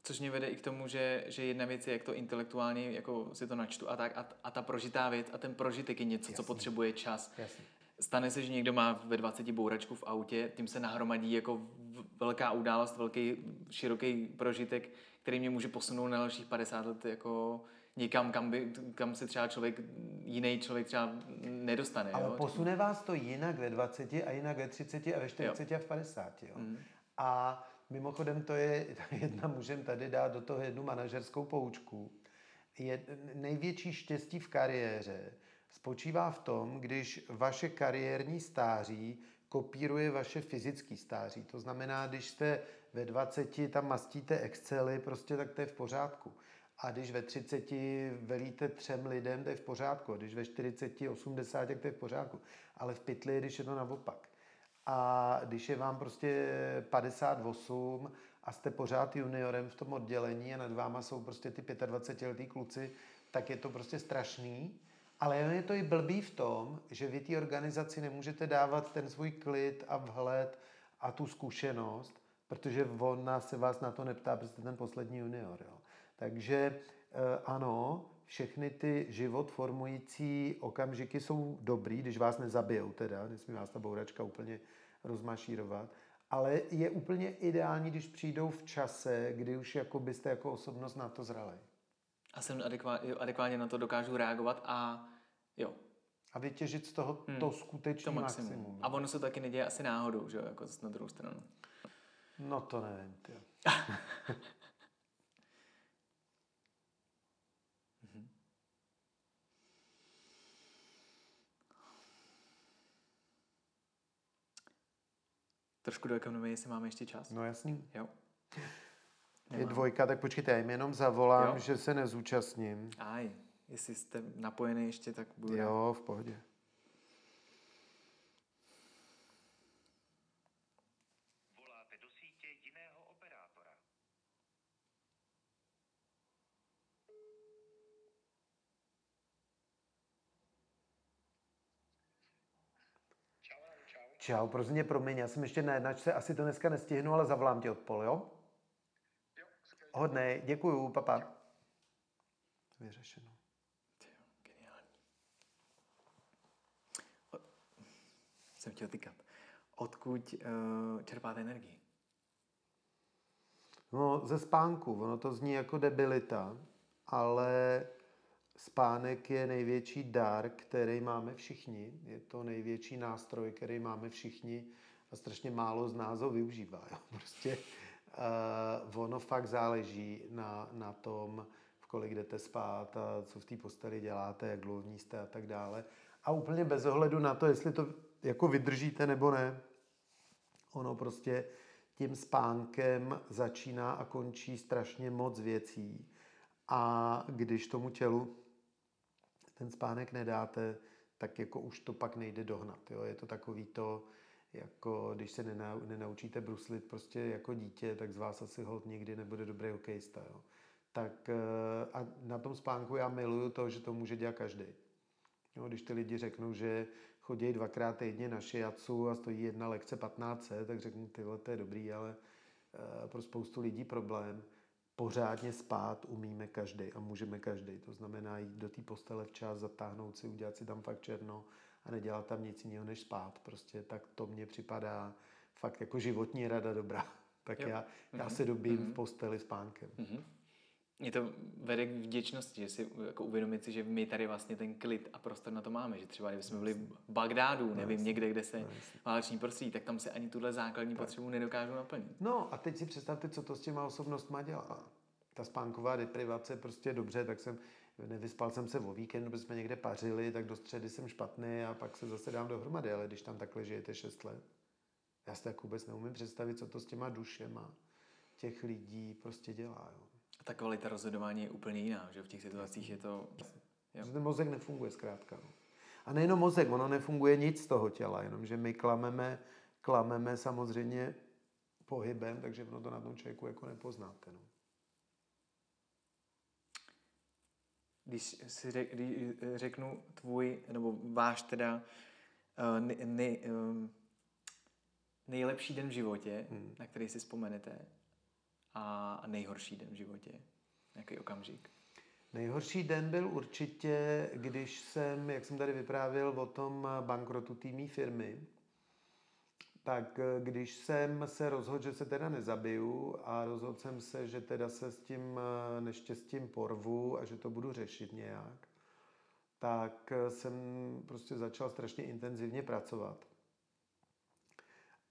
Což mě vede i k tomu, že, že jedna věc je, jak to intelektuálně jako si to načtu a tak, a, a ta prožitá věc a ten prožitek je něco, Jasný. co potřebuje čas. Jasný. Stane se, že někdo má ve 20 bouračku v autě, tím se nahromadí jako velká událost, velký, široký prožitek, který mě může posunout na dalších 50 let jako někam, kam, by, kam se třeba člověk, jiný člověk třeba nedostane. Ale jo? posune vás to jinak ve 20 a jinak ve 30 a ve 40 jo. a v 50. Jo? Mm. A mimochodem to je jedna, můžeme tady dát do toho jednu manažerskou poučku. Je největší štěstí v kariéře spočívá v tom, když vaše kariérní stáří kopíruje vaše fyzické stáří. To znamená, když jste ve 20 tam mastíte Excely, prostě tak to je v pořádku. A když ve 30 velíte třem lidem, to je v pořádku. A když ve 40, 80, tak to je v pořádku. Ale v pytli, když je to naopak. A když je vám prostě 58 a jste pořád juniorem v tom oddělení a nad váma jsou prostě ty 25-letý kluci, tak je to prostě strašný. Ale je to i blbý v tom, že vy té organizaci nemůžete dávat ten svůj klid a vhled a tu zkušenost, protože ona se vás na to neptá, protože jste ten poslední junior. Jo. Takže eh, ano, všechny ty život formující okamžiky jsou dobrý, když vás nezabijou teda, nesmí vás ta bouračka úplně rozmašírovat, ale je úplně ideální, když přijdou v čase, kdy už jako byste jako osobnost na to zrali. A jsem adekvátně, adekvátně na to dokážu reagovat a jo. A vytěžit z toho hmm. to skutečné to maximum. maximum. A ono se taky neděje asi náhodou, že jo, jako na druhou stranu. No to nevím, ty. Trošku do ekonomie, jestli máme ještě čas. No jasný. Jo. Nemám. Je dvojka, tak počkejte, já jim jenom zavolám, jo. že se nezúčastním. Aj, jestli jste napojený ještě, tak budu Jo, v pohodě. Čau, prosím mě, promiň, já jsem ještě na jednačce, asi to dneska nestihnu, ale zavolám tě odpol, jo? Hodnej, děkuju, papa. Vyřešeno. Jsem chtěl tykat. Odkud uh, čerpáte energii? No, ze spánku. Ono to zní jako debilita, ale Spánek je největší dar, který máme všichni. Je to největší nástroj, který máme všichni a strašně málo z nás ho využívá. Jo. Prostě uh, ono fakt záleží na, na tom, v kolik jdete spát a co v té posteli děláte, jak dlouho jste a tak dále. A úplně bez ohledu na to, jestli to jako vydržíte nebo ne. Ono prostě tím spánkem začíná a končí strašně moc věcí. A když tomu tělu ten spánek nedáte, tak jako už to pak nejde dohnat. Jo? Je to takový to, jako když se nenau, nenaučíte bruslit prostě jako dítě, tak z vás asi hold nikdy nebude dobrý hokejista. Jo? Tak eh, a na tom spánku já miluju to, že to může dělat každý. Jo, když ty lidi řeknou, že chodí dvakrát týdně na šiacu a stojí jedna lekce 15, tak řeknu, tyhle, to je dobrý, ale eh, pro spoustu lidí problém pořádně spát umíme každý a můžeme každý. To znamená jít do té postele včas, zatáhnout si, udělat si tam fakt černo a nedělat tam nic jiného než spát. Prostě tak to mně připadá fakt jako životní rada dobrá. Tak jo. já, já mm-hmm. se dobím mm-hmm. v mhm. posteli spánkem. Mm-hmm. Mě to vede k vděčnosti, že si jako uvědomit si, že my tady vlastně ten klid a prostor na to máme, že třeba kdybychom byli v Bagdádu, no, nevím, někde, kde se váleční prostředí, tak tam se ani tuhle základní tak. potřebu nedokážou naplnit. No a teď si představte, co to s těma osobnostma dělá. Ta spánková deprivace prostě dobře, tak jsem nevyspal jsem se o víkendu, protože jsme někde pařili, tak do středy jsem špatný a pak se zase dám dohromady, ale když tam takhle žijete 6 let, já si tak vůbec neumím představit, co to s těma dušema těch lidí prostě dělá. Jo. A ta kvalita rozhodování je úplně jiná, že v těch situacích je to... Jo. Ten mozek nefunguje zkrátka. No. A nejenom mozek, ono nefunguje nic z toho těla, jenomže my klameme, klameme samozřejmě pohybem, takže ono to na tom člověku jako nepoznáte. No. Když si řek, když řeknu tvůj, nebo váš teda ne, ne, um, nejlepší den v životě, hmm. na který si vzpomenete, a nejhorší den v životě, jaký okamžik? Nejhorší den byl určitě, když jsem, jak jsem tady vyprávěl o tom bankrotu týmí firmy, tak když jsem se rozhodl, že se teda nezabiju a rozhodl jsem se, že teda se s tím neštěstím porvu a že to budu řešit nějak, tak jsem prostě začal strašně intenzivně pracovat.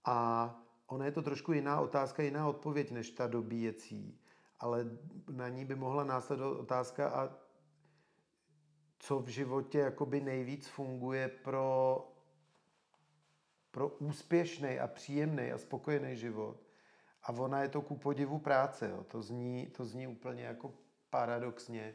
A ona je to trošku jiná otázka, jiná odpověď než ta dobíjecí, ale na ní by mohla následovat otázka a co v životě jakoby nejvíc funguje pro, pro úspěšný a příjemný a spokojený život. A ona je to ku podivu práce. Jo. To, zní, to zní úplně jako paradoxně,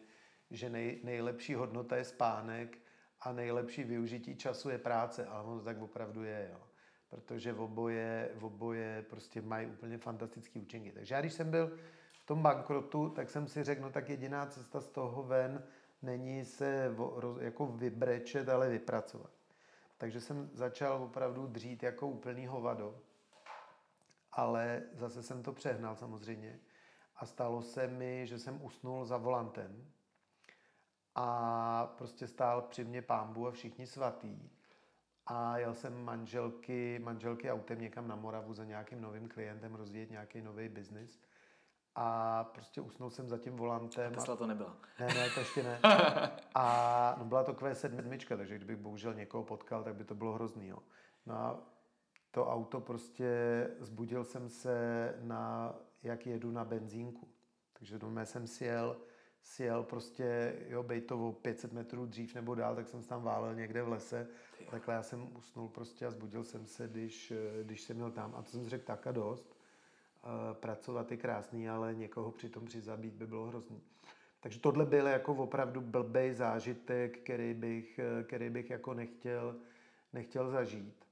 že nej, nejlepší hodnota je spánek a nejlepší využití času je práce, ale ono tak opravdu je. Jo protože v oboje, v oboje prostě mají úplně fantastické účinky. Takže já když jsem byl v tom bankrotu, tak jsem si řekl, no tak jediná cesta z toho ven není se jako vybrečet, ale vypracovat. Takže jsem začal opravdu dřít jako úplný hovado. Ale zase jsem to přehnal samozřejmě. A stalo se mi, že jsem usnul za volantem. A prostě stál při mě pámbu a všichni svatý a jel jsem manželky, manželky autem někam na Moravu za nějakým novým klientem rozvíjet nějaký nový biznis. A prostě usnul jsem za tím volantem. A Tesla to nebyla. Ne, ne, to ještě ne. A no, byla to Q7, takže kdybych bohužel někoho potkal, tak by to bylo hrozný. Jo. No a to auto prostě, zbudil jsem se na, jak jedu na benzínku. Takže do jsem sjel, sjel prostě, jo, Bejtovo 500 metrů dřív nebo dál, tak jsem tam válel někde v lese. Takhle já jsem usnul prostě a zbudil jsem se, když, když jsem měl tam. A to jsem řekl tak a dost. Pracovat je krásný, ale někoho přitom přizabít by bylo hrozný. Takže tohle byl jako opravdu blbej zážitek, který bych, který bych jako nechtěl, nechtěl zažít.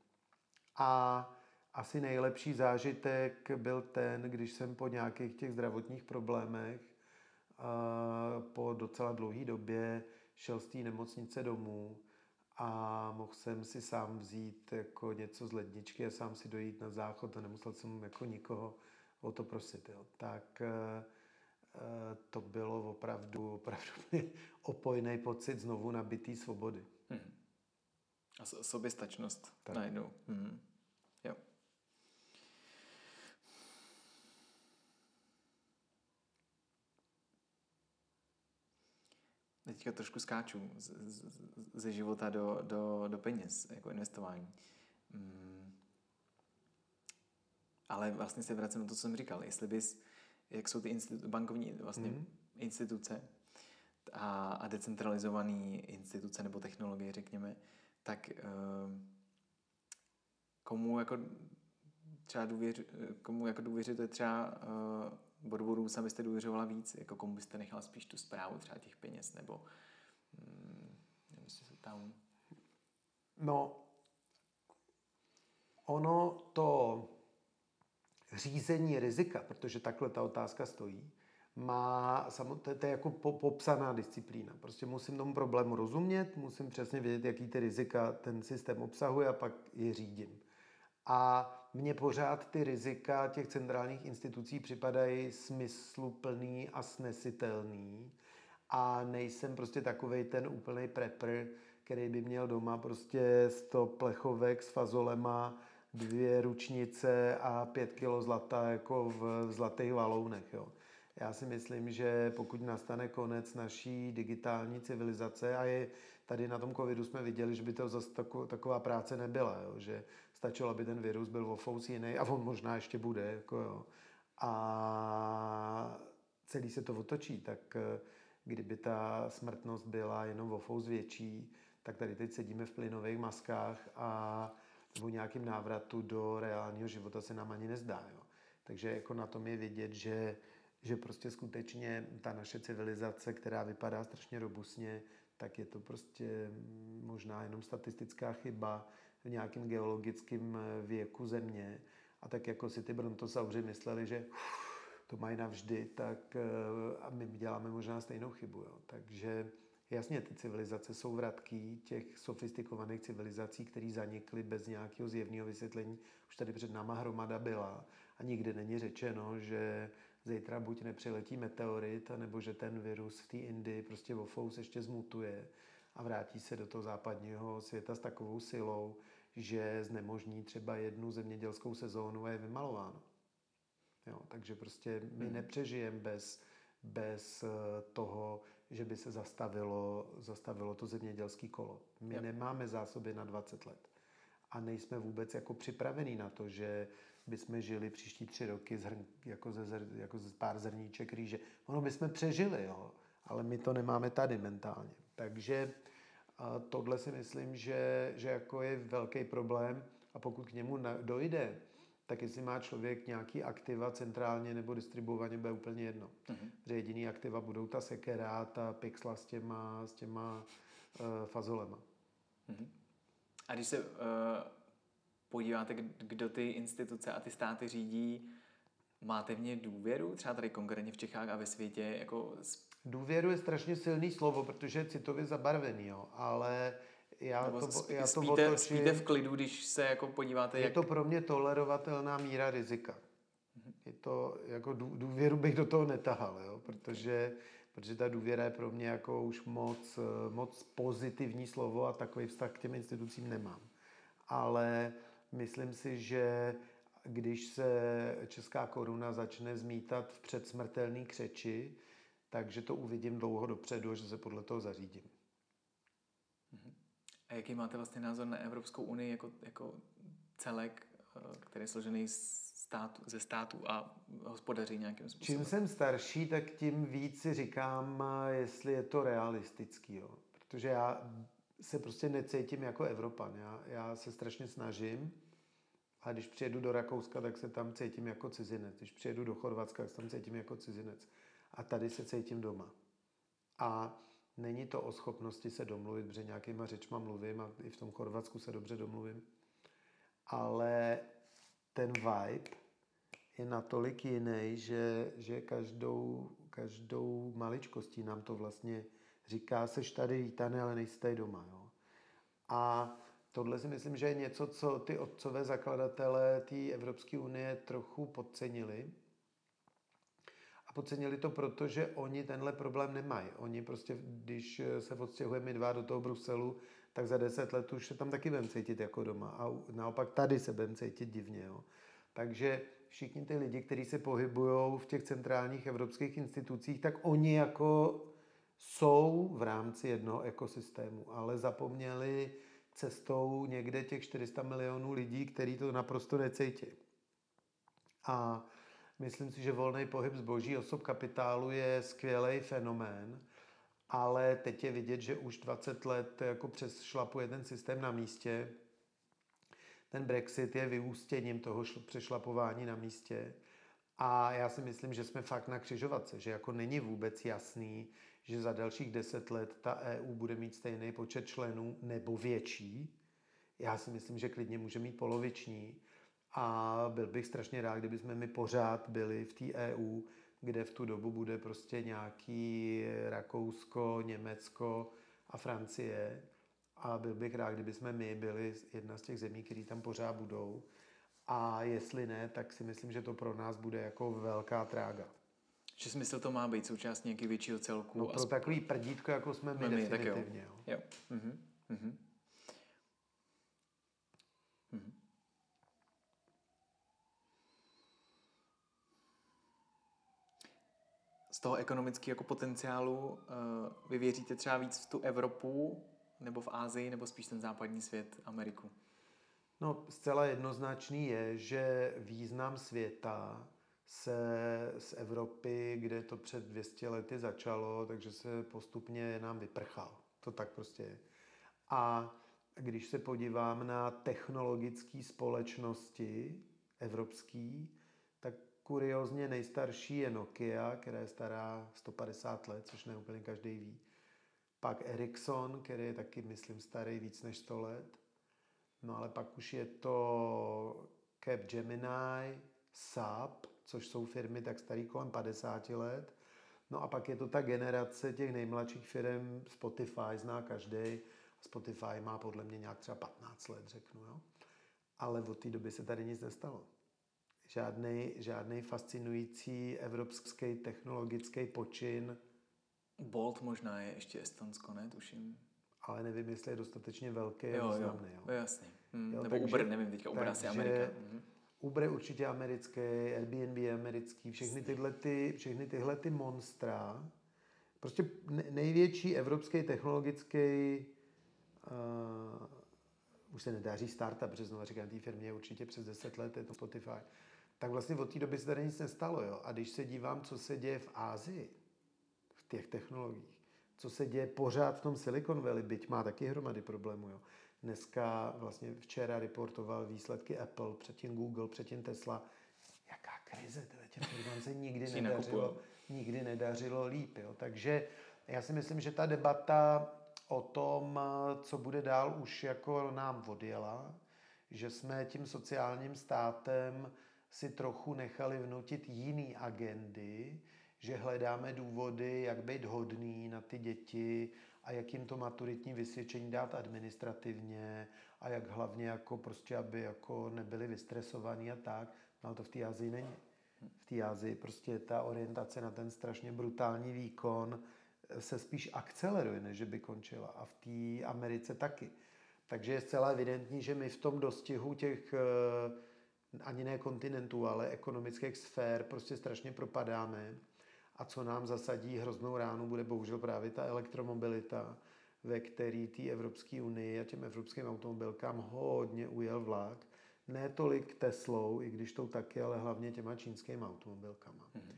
A asi nejlepší zážitek byl ten, když jsem po nějakých těch zdravotních problémech po docela dlouhé době šel z té nemocnice domů a mohl jsem si sám vzít jako něco z ledničky a sám si dojít na záchod a nemusel jsem jako nikoho o to prosit. Jo. Tak eh, eh, to bylo opravdu, opravdu opojný pocit znovu nabitý svobody. Hmm. A soběstačnost najednou. Hmm. Jo. teďka trošku skáču z, z, ze života do, do, do peněz, jako investování. Mm. Ale vlastně se vracím na to, co jsem říkal. Jestli bys, jak jsou ty institu- bankovní vlastně mm. instituce a, a decentralizované instituce nebo technologie, řekněme, tak uh, komu jako třeba důvěř, komu jako důvěřujete třeba uh, do budoucna byste důvěřovala víc, jako komu byste nechala spíš tu zprávu třeba těch peněz, nebo mm, nevím, jestli se tam... No, ono to řízení rizika, protože takhle ta otázka stojí, má, to, to je jako popsaná disciplína. Prostě musím tomu problému rozumět, musím přesně vědět, jaký ty rizika ten systém obsahuje a pak je řídím. A mně pořád ty rizika těch centrálních institucí připadají smysluplný a snesitelný a nejsem prostě takovej ten úplný prepr, který by měl doma prostě 100 plechovek s fazolema, dvě ručnice a pět kilo zlata jako v zlatých valounech. Jo. Já si myslím, že pokud nastane konec naší digitální civilizace a je tady na tom covidu jsme viděli, že by to zase taková práce nebyla, jo, že stačilo, aby ten virus byl o fous jiný a on možná ještě bude. Jako jo. A celý se to otočí, tak eh, kdyby ta smrtnost byla jenom o fous větší, tak tady teď sedíme v plynových maskách a o nějakým návratu do reálního života se nám ani nezdá. Jo. Takže jako na tom je vidět, že, že prostě skutečně ta naše civilizace, která vypadá strašně robustně, tak je to prostě možná jenom statistická chyba v nějakém geologickém věku země. A tak jako si ty brontosauři mysleli, že to mají navždy, tak eh, a my děláme možná stejnou chybu. Jo. Takže jasně, ty civilizace jsou vratký těch sofistikovaných civilizací, které zanikly bez nějakého zjevného vysvětlení. Už tady před náma hromada byla a nikdy není řečeno, že zítra buď nepřiletí meteorit, nebo že ten virus v té Indii prostě fous ještě zmutuje a vrátí se do toho západního světa s takovou silou, že znemožní třeba jednu zemědělskou sezónu a je vymalováno. Jo, takže prostě my hmm. nepřežijeme bez, bez eh, toho, že by se zastavilo, zastavilo to zemědělské kolo. My yep. nemáme zásoby na 20 let. A nejsme vůbec jako připravení na to, že bychom žili příští tři roky z jako, ze zr, jako ze pár zrníček rýže. Ono bychom přežili, jo, ale my to nemáme tady mentálně. Takže a tohle si myslím, že, že jako je velký problém a pokud k němu dojde, tak jestli má člověk nějaký aktiva centrálně nebo distribuovaně, bude úplně jedno. Mm-hmm. Že jediný aktiva budou ta sekera, ta pixla s těma, s těma uh, fazolema. Mm-hmm. A když se uh, podíváte, kdo ty instituce a ty státy řídí, máte v ně důvěru, třeba tady konkrétně v Čechách a ve světě? Jako... Důvěru je strašně silný slovo, protože je citově zabarvený, jo, ale já Nebo to, spí, já to spíte, otočím, spíte v klidu, když se jako podíváte, je jak... to pro mě tolerovatelná míra rizika. Mm-hmm. Je to, jako důvěru bych do toho netahal, jo, protože, protože ta důvěra je pro mě jako už moc, moc pozitivní slovo a takový vztah k těm institucím nemám. Ale myslím si, že když se česká koruna začne zmítat v předsmrtelný křeči, takže to uvidím dlouho dopředu že se podle toho zařídím. Jaký máte vlastně názor na Evropskou unii jako, jako celek, eh, který je složený státu, ze států a hospodaří nějakým způsobem? Čím jsem starší, tak tím víc si říkám, jestli je to realistický. Jo. Protože já se prostě necítím jako Evropan. Já, já se strašně snažím, a když přijedu do Rakouska, tak se tam cítím jako cizinec. Když přijedu do Chorvatska, tak se tam cítím jako cizinec. A tady se cítím doma. A Není to o schopnosti se domluvit, protože nějakýma řečma mluvím a i v tom Chorvatsku se dobře domluvím. Ale ten vibe je natolik jiný, že, že každou, každou maličkostí nám to vlastně říká, seš tady vítaný, ale nejsi tady doma. Jo? A tohle si myslím, že je něco, co ty otcové zakladatelé té Evropské unie trochu podcenili, podcenili to proto, že oni tenhle problém nemají. Oni prostě, když se odstěhujeme dva do toho Bruselu, tak za deset let už se tam taky budeme cítit jako doma. A naopak tady se budeme cítit divně. Jo. Takže všichni ty lidi, kteří se pohybují v těch centrálních evropských institucích, tak oni jako jsou v rámci jednoho ekosystému, ale zapomněli cestou někde těch 400 milionů lidí, kteří to naprosto necítí. A Myslím si, že volný pohyb zboží osob kapitálu je skvělý fenomén, ale teď je vidět, že už 20 let jako přes šlapuje ten systém na místě. Ten Brexit je vyústěním toho přešlapování na místě. A já si myslím, že jsme fakt na křižovatce, že jako není vůbec jasný, že za dalších deset let ta EU bude mít stejný počet členů nebo větší. Já si myslím, že klidně může mít poloviční. A byl bych strašně rád, kdyby jsme my pořád byli v té EU, kde v tu dobu bude prostě nějaký Rakousko, Německo a Francie. A byl bych rád, kdyby jsme my byli jedna z těch zemí, které tam pořád budou. A jestli ne, tak si myslím, že to pro nás bude jako velká trága. Že smysl to má být součástí nějakého většího celku? No pro a... takový prdítko, jako jsme my, my definitivně. Tak jo. jo. jo. Mm-hmm. Mm-hmm. Toho ekonomického jako potenciálu eh, vy věříte třeba víc v tu Evropu nebo v Ázii, nebo spíš ten západní svět, Ameriku? No, zcela jednoznačný je, že význam světa se z Evropy, kde to před 200 lety začalo, takže se postupně nám vyprchal. To tak prostě je. A když se podívám na technologické společnosti evropský, kuriozně nejstarší je Nokia, která je stará 150 let, což ne úplně každý ví. Pak Ericsson, který je taky, myslím, starý víc než 100 let. No ale pak už je to Capgemini, SAP, což jsou firmy tak starý kolem 50 let. No a pak je to ta generace těch nejmladších firm, Spotify zná každý. Spotify má podle mě nějak třeba 15 let, řeknu. Jo? Ale od té doby se tady nic nestalo. Žádný, žádný fascinující evropský technologický počin. Bolt možná je ještě Estonsko, ne? Tuším. Ale nevím, jestli je dostatečně velký a významný. Jo, jo. jasně. Hmm, jo, nebo takže, Uber, nevím, teďka Uber asi Amerika. Hmm. Uber je určitě americký, Airbnb je americký, všechny tyhle, ty, všechny tyhle ty monstra, prostě největší evropský technologický, uh, už se nedá říct startup, protože znovu říkám, té firmě je určitě přes 10 let, je to Spotify, tak vlastně od té doby se tady nic nestalo. Jo? A když se dívám, co se děje v Ázii, v těch technologiích, co se děje pořád v tom Silicon Valley, byť má taky hromady problémů, jo? Dneska vlastně včera reportoval výsledky Apple, předtím Google, předtím Tesla. Jaká krize, teda těm firmám se nikdy nedařilo, nikdy nedařilo líp. Jo. Takže já si myslím, že ta debata o tom, co bude dál, už jako nám odjela, že jsme tím sociálním státem si trochu nechali vnutit jiný agendy, že hledáme důvody, jak být hodný na ty děti a jak jim to maturitní vysvědčení dát administrativně a jak hlavně jako prostě, aby jako nebyli vystresovaní a tak. No ale to v té Azii není. V té Azii prostě ta orientace na ten strašně brutální výkon se spíš akceleruje, než by končila. A v té Americe taky. Takže je zcela evidentní, že my v tom dostihu těch eh, ani ne kontinentů, ale ekonomických sfér prostě strašně propadáme a co nám zasadí hroznou ránu, bude bohužel právě ta elektromobilita, ve který té Evropské unii a těm evropským automobilkám hodně ujel vlak. Ne tolik Teslou, i když to taky, ale hlavně těma čínskými automobilkama. Mm-hmm.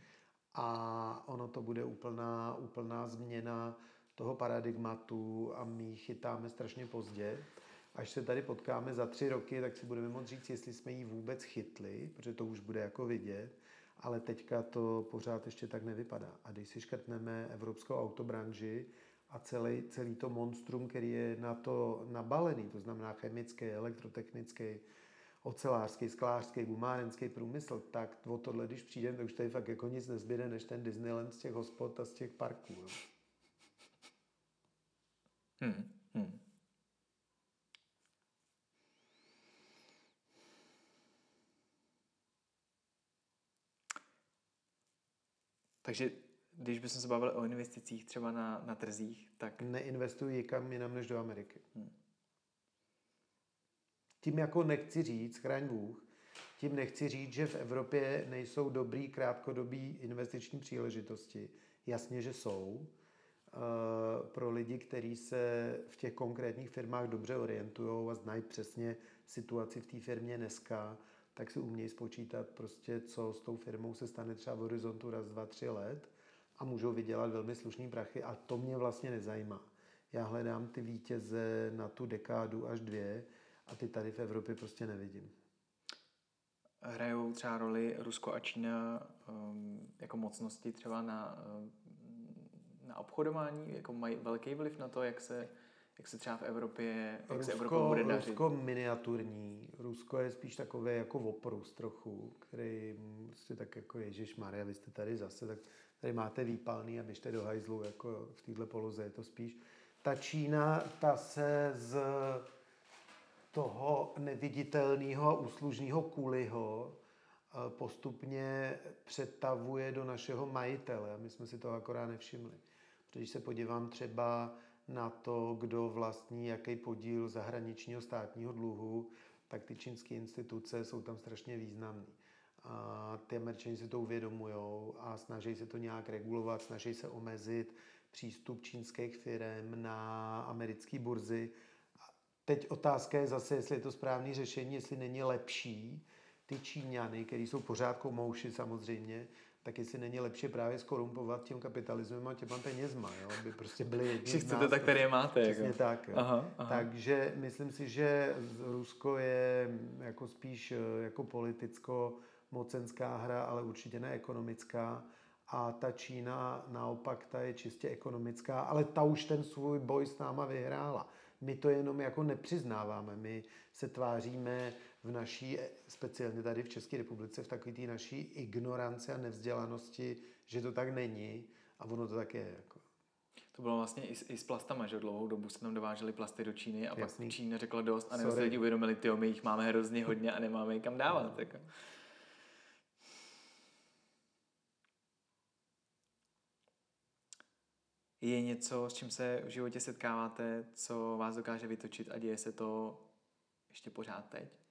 A ono to bude úplná, úplná změna toho paradigmatu a my chytáme strašně pozdě. Až se tady potkáme za tři roky, tak si budeme moct říct, jestli jsme ji vůbec chytli, protože to už bude jako vidět ale teďka to pořád ještě tak nevypadá. A když si škrtneme evropskou autobranži a celý, celý to monstrum, který je na to nabalený, to znamená chemický, elektrotechnický, ocelářský, sklářský, gumárenský průmysl, tak o tohle, když přijdeme, tak už tady fakt jako nic nezbyde, než ten Disneyland z těch hospod a z těch parků. Jo. Hmm, hmm. Takže když bychom se bavili o investicích třeba na, na trzích, tak... Neinvestuji nikam jinam než do Ameriky. Hmm. Tím jako nechci říct, chraň Bůh, tím nechci říct, že v Evropě nejsou dobrý krátkodobý investiční příležitosti. Jasně, že jsou. Eh, pro lidi, kteří se v těch konkrétních firmách dobře orientují a znají přesně situaci v té firmě dneska, tak si umějí spočítat prostě, co s tou firmou se stane třeba v horizontu raz, dva, tři let a můžou vydělat velmi slušný prachy a to mě vlastně nezajímá. Já hledám ty vítěze na tu dekádu až dvě a ty tady v Evropě prostě nevidím. Hrajou třeba roli Rusko a Čína um, jako mocnosti třeba na, um, na obchodování, jako mají velký vliv na to, jak se jak se třeba v Evropě, jak Rusko, se Evropou bude dařit? Rusko miniaturní. Rusko je spíš takové jako oprus trochu, který prostě tak jako Ježíš Maria, vy jste tady zase, tak tady máte výpalný a běžte do hajzlu, jako v této poloze je to spíš. Ta Čína, ta se z toho neviditelného a úslužného kuliho eh, postupně přetavuje do našeho majitele. My jsme si to akorát nevšimli. Když se podívám třeba na to, kdo vlastní jaký podíl zahraničního státního dluhu, tak ty čínské instituce jsou tam strašně významné. A ty američani si to uvědomují a snaží se to nějak regulovat, snaží se omezit přístup čínských firm na americké burzy. Teď otázka je zase, jestli je to správné řešení, jestli není lepší ty Číňany, který jsou pořád komouši samozřejmě, tak jestli není lepší právě skorumpovat tím kapitalismem a těma penězma, jo? aby prostě byli jedni Všichni chcete tak, které máte. Přesně jako. tak. Jo. Aha, aha. Takže myslím si, že Rusko je jako spíš eh, jako politicko mocenská hra, ale určitě ne ekonomická. A ta Čína naopak, ta je čistě ekonomická, ale ta už ten svůj boj s náma vyhrála. My to jenom jako nepřiznáváme. My se tváříme v naší, speciálně tady v České republice, v takové té naší ignoranci a nevzdělanosti, že to tak není a ono to tak je. Jako. To bylo vlastně i, i s plastama, že dlouhou dobu se tam dovážely plasty do Číny a Jasný. pak Čína řekla dost a nebo se lidi uvědomili, ty my jich máme hrozně hodně a nemáme je kam dávat. No. Jako. Je něco, s čím se v životě setkáváte, co vás dokáže vytočit a děje se to ještě pořád teď?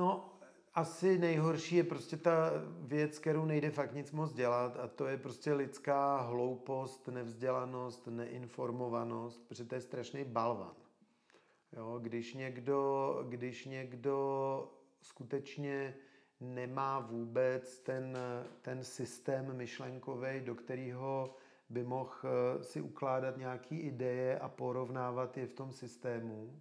No, asi nejhorší je prostě ta věc, kterou nejde fakt nic moc dělat a to je prostě lidská hloupost, nevzdělanost, neinformovanost, protože to je strašný balvan. Jo, když někdo, když někdo skutečně nemá vůbec ten, ten systém myšlenkový, do kterého by mohl eh, si ukládat nějaké ideje a porovnávat je v tom systému,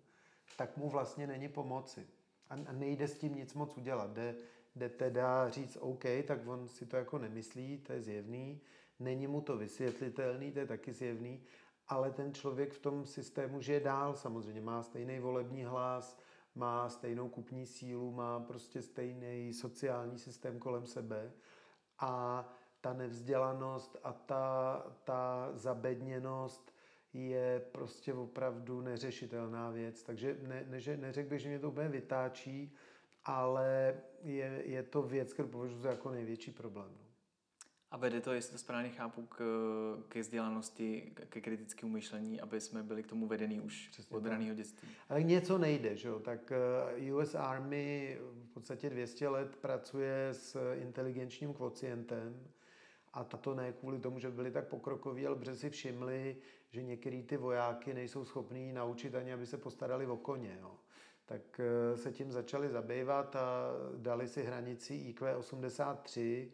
tak mu vlastně není pomoci. A nejde s tím nic moc udělat. Jde, jde teda říct OK, tak on si to jako nemyslí, to je zjevný. Není mu to vysvětlitelný, to je taky zjevný. Ale ten člověk v tom systému žije dál samozřejmě. Má stejný volební hlas, má stejnou kupní sílu, má prostě stejný sociální systém kolem sebe a ta nevzdělanost a ta, ta zabedněnost je prostě opravdu neřešitelná věc. Takže ne, ne, neřekl bych, že mě to úplně vytáčí, ale je, je to věc, kterou považuji za jako největší problém. No. A vede to, jestli to správně chápu, k, ke vzdělanosti, ke kritickému myšlení, aby jsme byli k tomu vedení už Přesně od raného dětství. Ale něco nejde, že jo? Tak eh, US Army v podstatě 200 let pracuje s inteligenčním kvocientem a tato ne kvůli tomu, že byli tak pokrokoví, ale protože si všimli, že některý ty vojáky nejsou schopní naučit ani, aby se postarali o koně. Jo. Tak eh, se tím začali zabývat a dali si hranici IQ 83,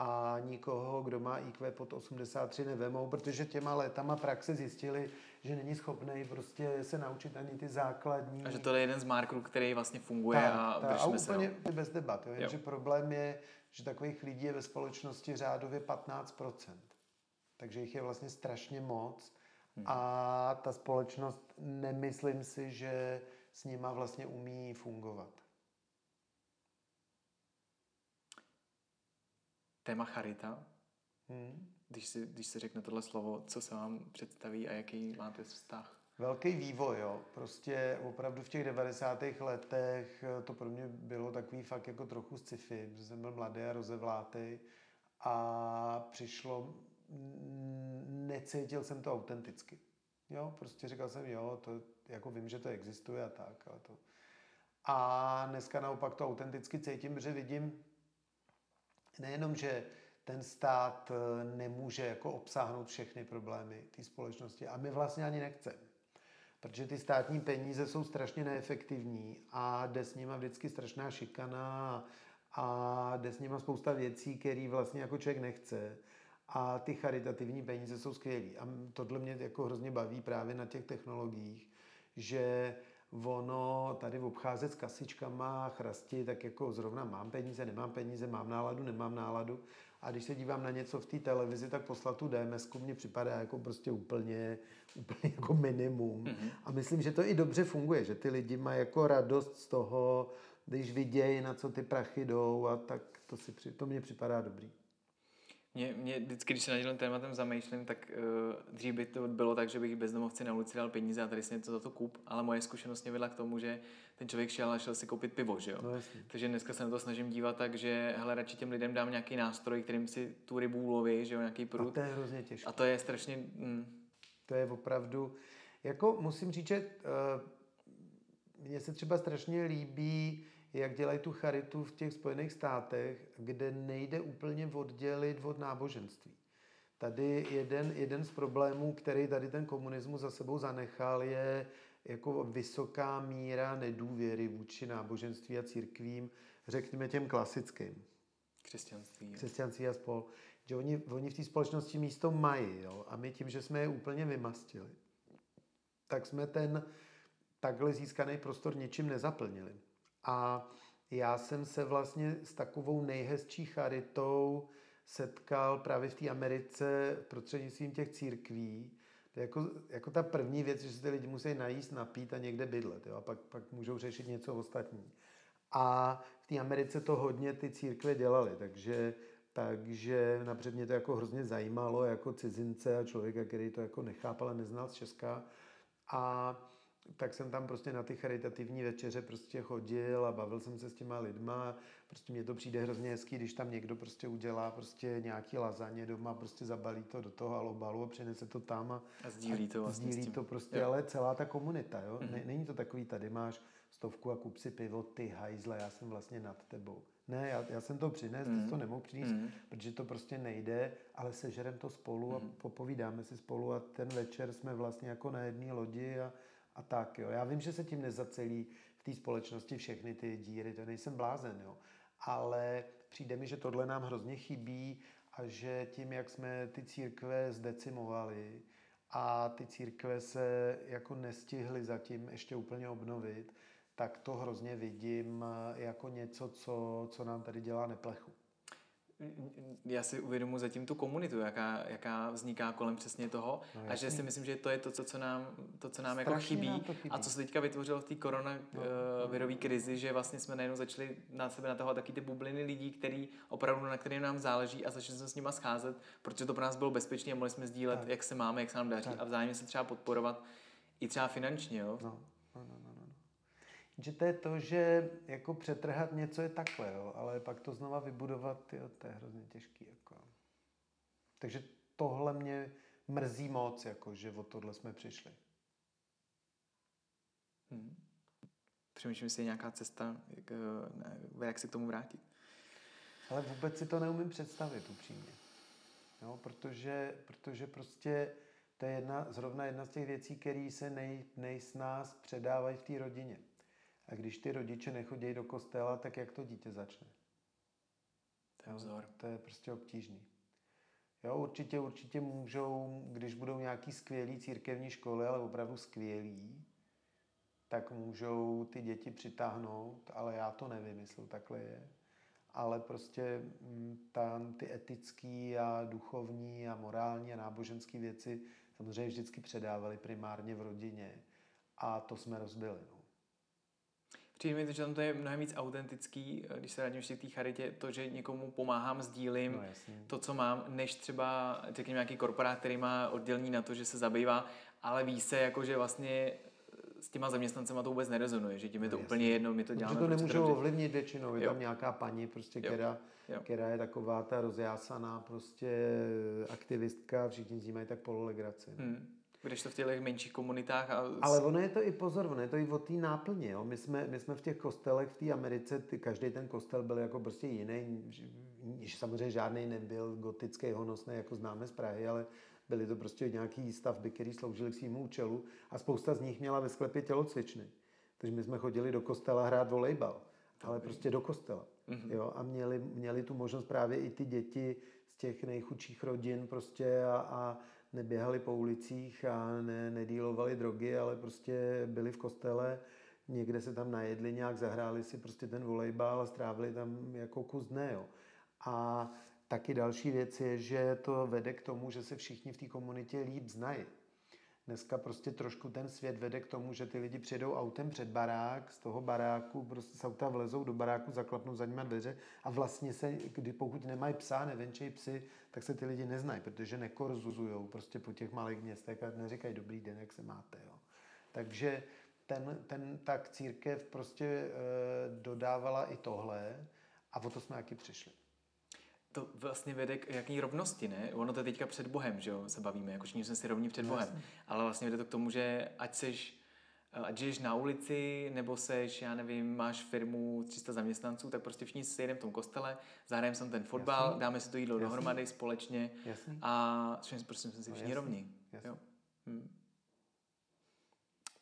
a nikoho, kdo má IQ pod 83 nevemou, protože těma letama praxe zjistili, že není schopný prostě se naučit ani ty základní. A že to je jeden z markerů, který vlastně funguje ta, a ta, a úplně se bez debat. Jo? Jenže problém je, že takových lidí je ve společnosti řádově 15%. Takže jich je vlastně strašně moc hmm. a ta společnost nemyslím si, že s nima vlastně umí fungovat. téma charita. Hmm. Když, si, když se řekne tohle slovo, co se vám představí a jaký máte vztah? Velký vývoj, jo. Prostě opravdu v těch 90. letech eh, to pro mě bylo takový fakt jako trochu sci-fi, protože jsem byl mladý a rozevlátý a přišlo, necítil jsem to autenticky. Jo, prostě říkal jsem, jo, to jako vím, že to existuje a tak, ale to... A dneska naopak to autenticky cítím, protože vidím, nejenom, že ten stát eh, nemůže jako obsáhnout všechny problémy té společnosti a my vlastně ani nechceme. Protože ty státní peníze jsou strašně neefektivní a jde s nima vždycky strašná šikana a jde s nima spousta věcí, které vlastně jako člověk nechce. A ty charitativní peníze jsou skvělé. A tohle mě jako hrozně baví právě na těch technologiích, že ono tady obcházet s kasičkama, chrasti, tak jako zrovna mám peníze, nemám peníze, mám náladu, nemám náladu. A když se dívám na něco v té televizi, tak poslat tu DMS mně připadá jako prostě úplně, úplně jako minimum. Mm-hmm. A myslím, že to i dobře funguje, že ty lidi mají jako radost z toho, když vidějí, na co ty prachy jdou a tak to, si, to mně připadá dobrý. Mě, mě vždycky, když se nad tím tématem zamýšlím, tak uh, dřív by to bylo tak, že bych bezdomovci na ulici dal peníze a tady si něco za to kup, ale moje zkušenost mě vedla k tomu, že ten člověk šel a šel si koupit pivo, že jo? No, Takže dneska se na to snažím dívat tak, že hele, radši těm lidem dám nějaký nástroj, kterým si tu rybu uloví, že jo, nějaký prut. A to je hrozně těžké. A to je strašně... Mm. To je opravdu... Jako musím říct, že uh, mně se třeba strašně líbí jak dělají tu charitu v těch Spojených státech, kde nejde úplně oddělit od náboženství. Tady jeden, jeden z problémů, který tady ten komunismus za sebou zanechal, je jako vysoká míra nedůvěry vůči náboženství a církvím, řekněme těm klasickým. Křesťanství. Křesťanství a spol. Že oni, oni v té společnosti místo mají. Jo? A my tím, že jsme je úplně vymastili, tak jsme ten takhle získaný prostor něčím nezaplnili. A já jsem se vlastně s takovou nejhezčí charitou setkal právě v té Americe prostřednictvím těch církví. Jako, jako ta první věc, že se ty lidi musí najíst, napít a někde bydlet. Jo? A pak, pak můžou řešit něco ostatní. A v té Americe to hodně ty církve dělaly, takže, takže napřed mě to jako hrozně zajímalo jako cizince a člověka, který to jako nechápal a neznal z Česka. A tak jsem tam prostě na ty charitativní večeře prostě chodil a bavil jsem se s těma lidma. Prostě mně to přijde hrozně hezký, když tam někdo prostě udělá prostě nějaký lazaně doma, prostě zabalí to do toho alobalu a přinese to tam a, a sdílí to vlastně sdílí to prostě, jo. ale celá ta komunita, jo. Mm-hmm. Není to takový, tady máš stovku a kup si pivo, ty hajzle, já jsem vlastně nad tebou. Ne, já, já jsem to přines, mm. ty to mhm. nemohl přinést, mm. protože to prostě nejde, ale sežerem to spolu a mm. popovídáme si spolu a ten večer jsme vlastně jako na jedné lodi a, a tak, jo. Já vím, že se tím nezacelí v té společnosti všechny ty díry, to nejsem blázen, jo. Ale přijde mi, že tohle nám hrozně chybí a že tím, jak jsme ty církve zdecimovali a ty církve se jako nestihly zatím ještě úplně obnovit, tak to hrozně vidím jako něco, co, co nám tady dělá neplechu já si uvědomuji zatím tu komunitu, jaká, jaká vzniká kolem přesně toho no, a že si myslím, že to je to, co, co nám, to, co nám jako chybí, nám chybí a co se teďka vytvořilo v té koronavirové no, krizi, že vlastně jsme najednou začali na sebe natahovat taky ty bubliny lidí, který opravdu na kterým nám záleží a začali jsme s nimi scházet, protože to pro nás bylo bezpečné a mohli jsme sdílet, tak. jak se máme, jak se nám daří tak. a vzájemně se třeba podporovat i třeba finančně. Jo? No, no, no, no. Že to je to, že jako přetrhat něco je takhle, jo, ale pak to znova vybudovat, jo, to je hrozně těžký. Jako. Takže tohle mě mrzí moc, jako, že o tohle jsme přišli. Hmm. Přemýšlím, jestli je nějaká cesta, jak, ne, jak se k tomu vrátit. Ale vůbec si to neumím představit upřímně. Jo, protože, protože prostě to je jedna, zrovna jedna z těch věcí, které se nej, nejsnáz předávají v té rodině. A když ty rodiče nechodí do kostela, tak jak to dítě začne? To je vzor. To je prostě obtížný. Jo, určitě, určitě můžou, když budou nějaký skvělý církevní školy, ale opravdu skvělý, tak můžou ty děti přitáhnout, ale já to nevím, jestli takhle je. Ale prostě mm, tam ty etické a duchovní a morální a náboženské věci samozřejmě vždycky předávali primárně v rodině a to jsme rozbili. No. Přijde mi to, že tam to je mnohem víc autentický, eh, když se radím v té charitě, to, že někomu pomáhám, sdílím no, to, co mám, než třeba, řekněme, nějaký korporát, který má oddělení na to, že se zabývá, ale ví se, jako, že vlastně eh, s těma zaměstnancema to vůbec nerezonuje, že tím je to no, úplně jedno, my to děláme. Protože to nemůžou prostě ovlivnit většinou, je jo. tam nějaká paní, prostě, která, jo. která je taková ta rozjásaná prostě aktivistka, všichni z ní mají tak pololegraci. Hmm. Když to v těch menších komunitách. A... Ale ono je to i pozor, ono je to i o té náplně. Jo. My, jsme, my jsme v těch kostelech v té Americe, ty, každý ten kostel byl jako prostě jiný. Samozřejmě žádný nebyl gotický, honosný, jako známe z Prahy, ale byly to prostě nějaké stavby, které sloužily k svýmu účelu a spousta z nich měla ve sklepě tělocvičny. Takže my jsme chodili do kostela hrát volejbal, ale prostě do kostela. Mm-hmm. Jo, a měli, měli tu možnost právě i ty děti z těch nejchudších rodin prostě a, a neběhali po ulicích a ne, nedílovali drogy, ale prostě byli v kostele, někde se tam najedli, nějak zahráli si prostě ten volejbal a strávili tam jako kus dne. Jo. A taky další věc je, že to vede k tomu, že se všichni v té komunitě líp znají. Dneska prostě trošku ten svět vede k tomu, že ty lidi přijedou autem před barák, z toho baráku prostě z auta vlezou do baráku, zaklapnou za nimi dveře a vlastně se, kdy pokud nemají psa, nevenčej psy, tak se ty lidi neznají, protože nekorzuzují prostě po těch malých městech a neříkají dobrý den, jak se máte. Jo. Takže ten, ten, tak církev prostě e, dodávala i tohle a o to jsme taky přišli to vlastně vede k jaký rovnosti, ne? Ono to je teďka před Bohem, že jo, se bavíme, jako jsme si rovní před Bohem. Jasně. Ale vlastně vede to k tomu, že ať seš, ať žiješ na ulici, nebo seš, já nevím, máš firmu 300 zaměstnanců, tak prostě všichni se jedeme v tom kostele, zahrajeme sem ten fotbal, jasný. dáme si to jídlo jasný. dohromady společně jasný. a jsme prostě jsme si no, všichni no, rovní. Jo. Hm.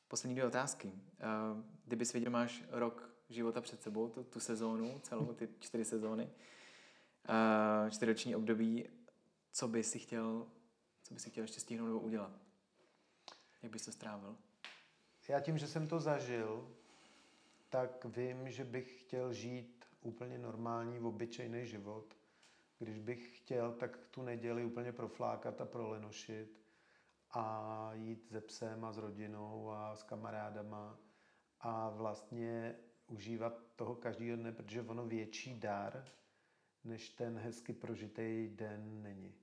Poslední dvě otázky. Kdybys věděl, máš rok života před sebou, tu, tu sezónu, celou ty čtyři sezóny, uh, čtyřroční období, co by si chtěl, co by si chtěl ještě stihnout nebo udělat? Jak bys to strávil? Já tím, že jsem to zažil, tak vím, že bych chtěl žít úplně normální, obyčejný život. Když bych chtěl, tak tu neděli úplně proflákat a prolenošit a jít se psem a s rodinou a s kamarádama a vlastně užívat toho každého dne, protože ono větší dar, než ten hezky prožitý den není.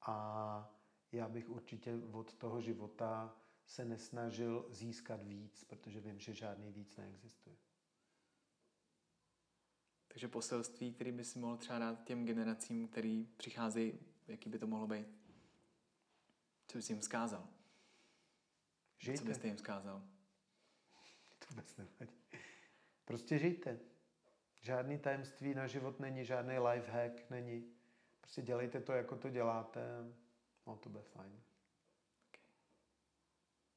A já bych určitě od toho života se nesnažil získat víc, protože vím, že žádný víc neexistuje. Takže poselství, který by si mohl třeba dát těm generacím, který přicházejí, jaký by to mohlo být? Co bys jim vzkázal? Žijte. Co byste jim vzkázal? To vůbec nevadí. Prostě žijte. Žádný tajemství na život není, žádný life hack není. Prostě dělejte to, jako to děláte. No, to bude fajn.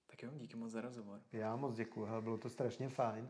Tak jo, díky moc za rozhovor. Já moc děkuji, bylo to strašně fajn.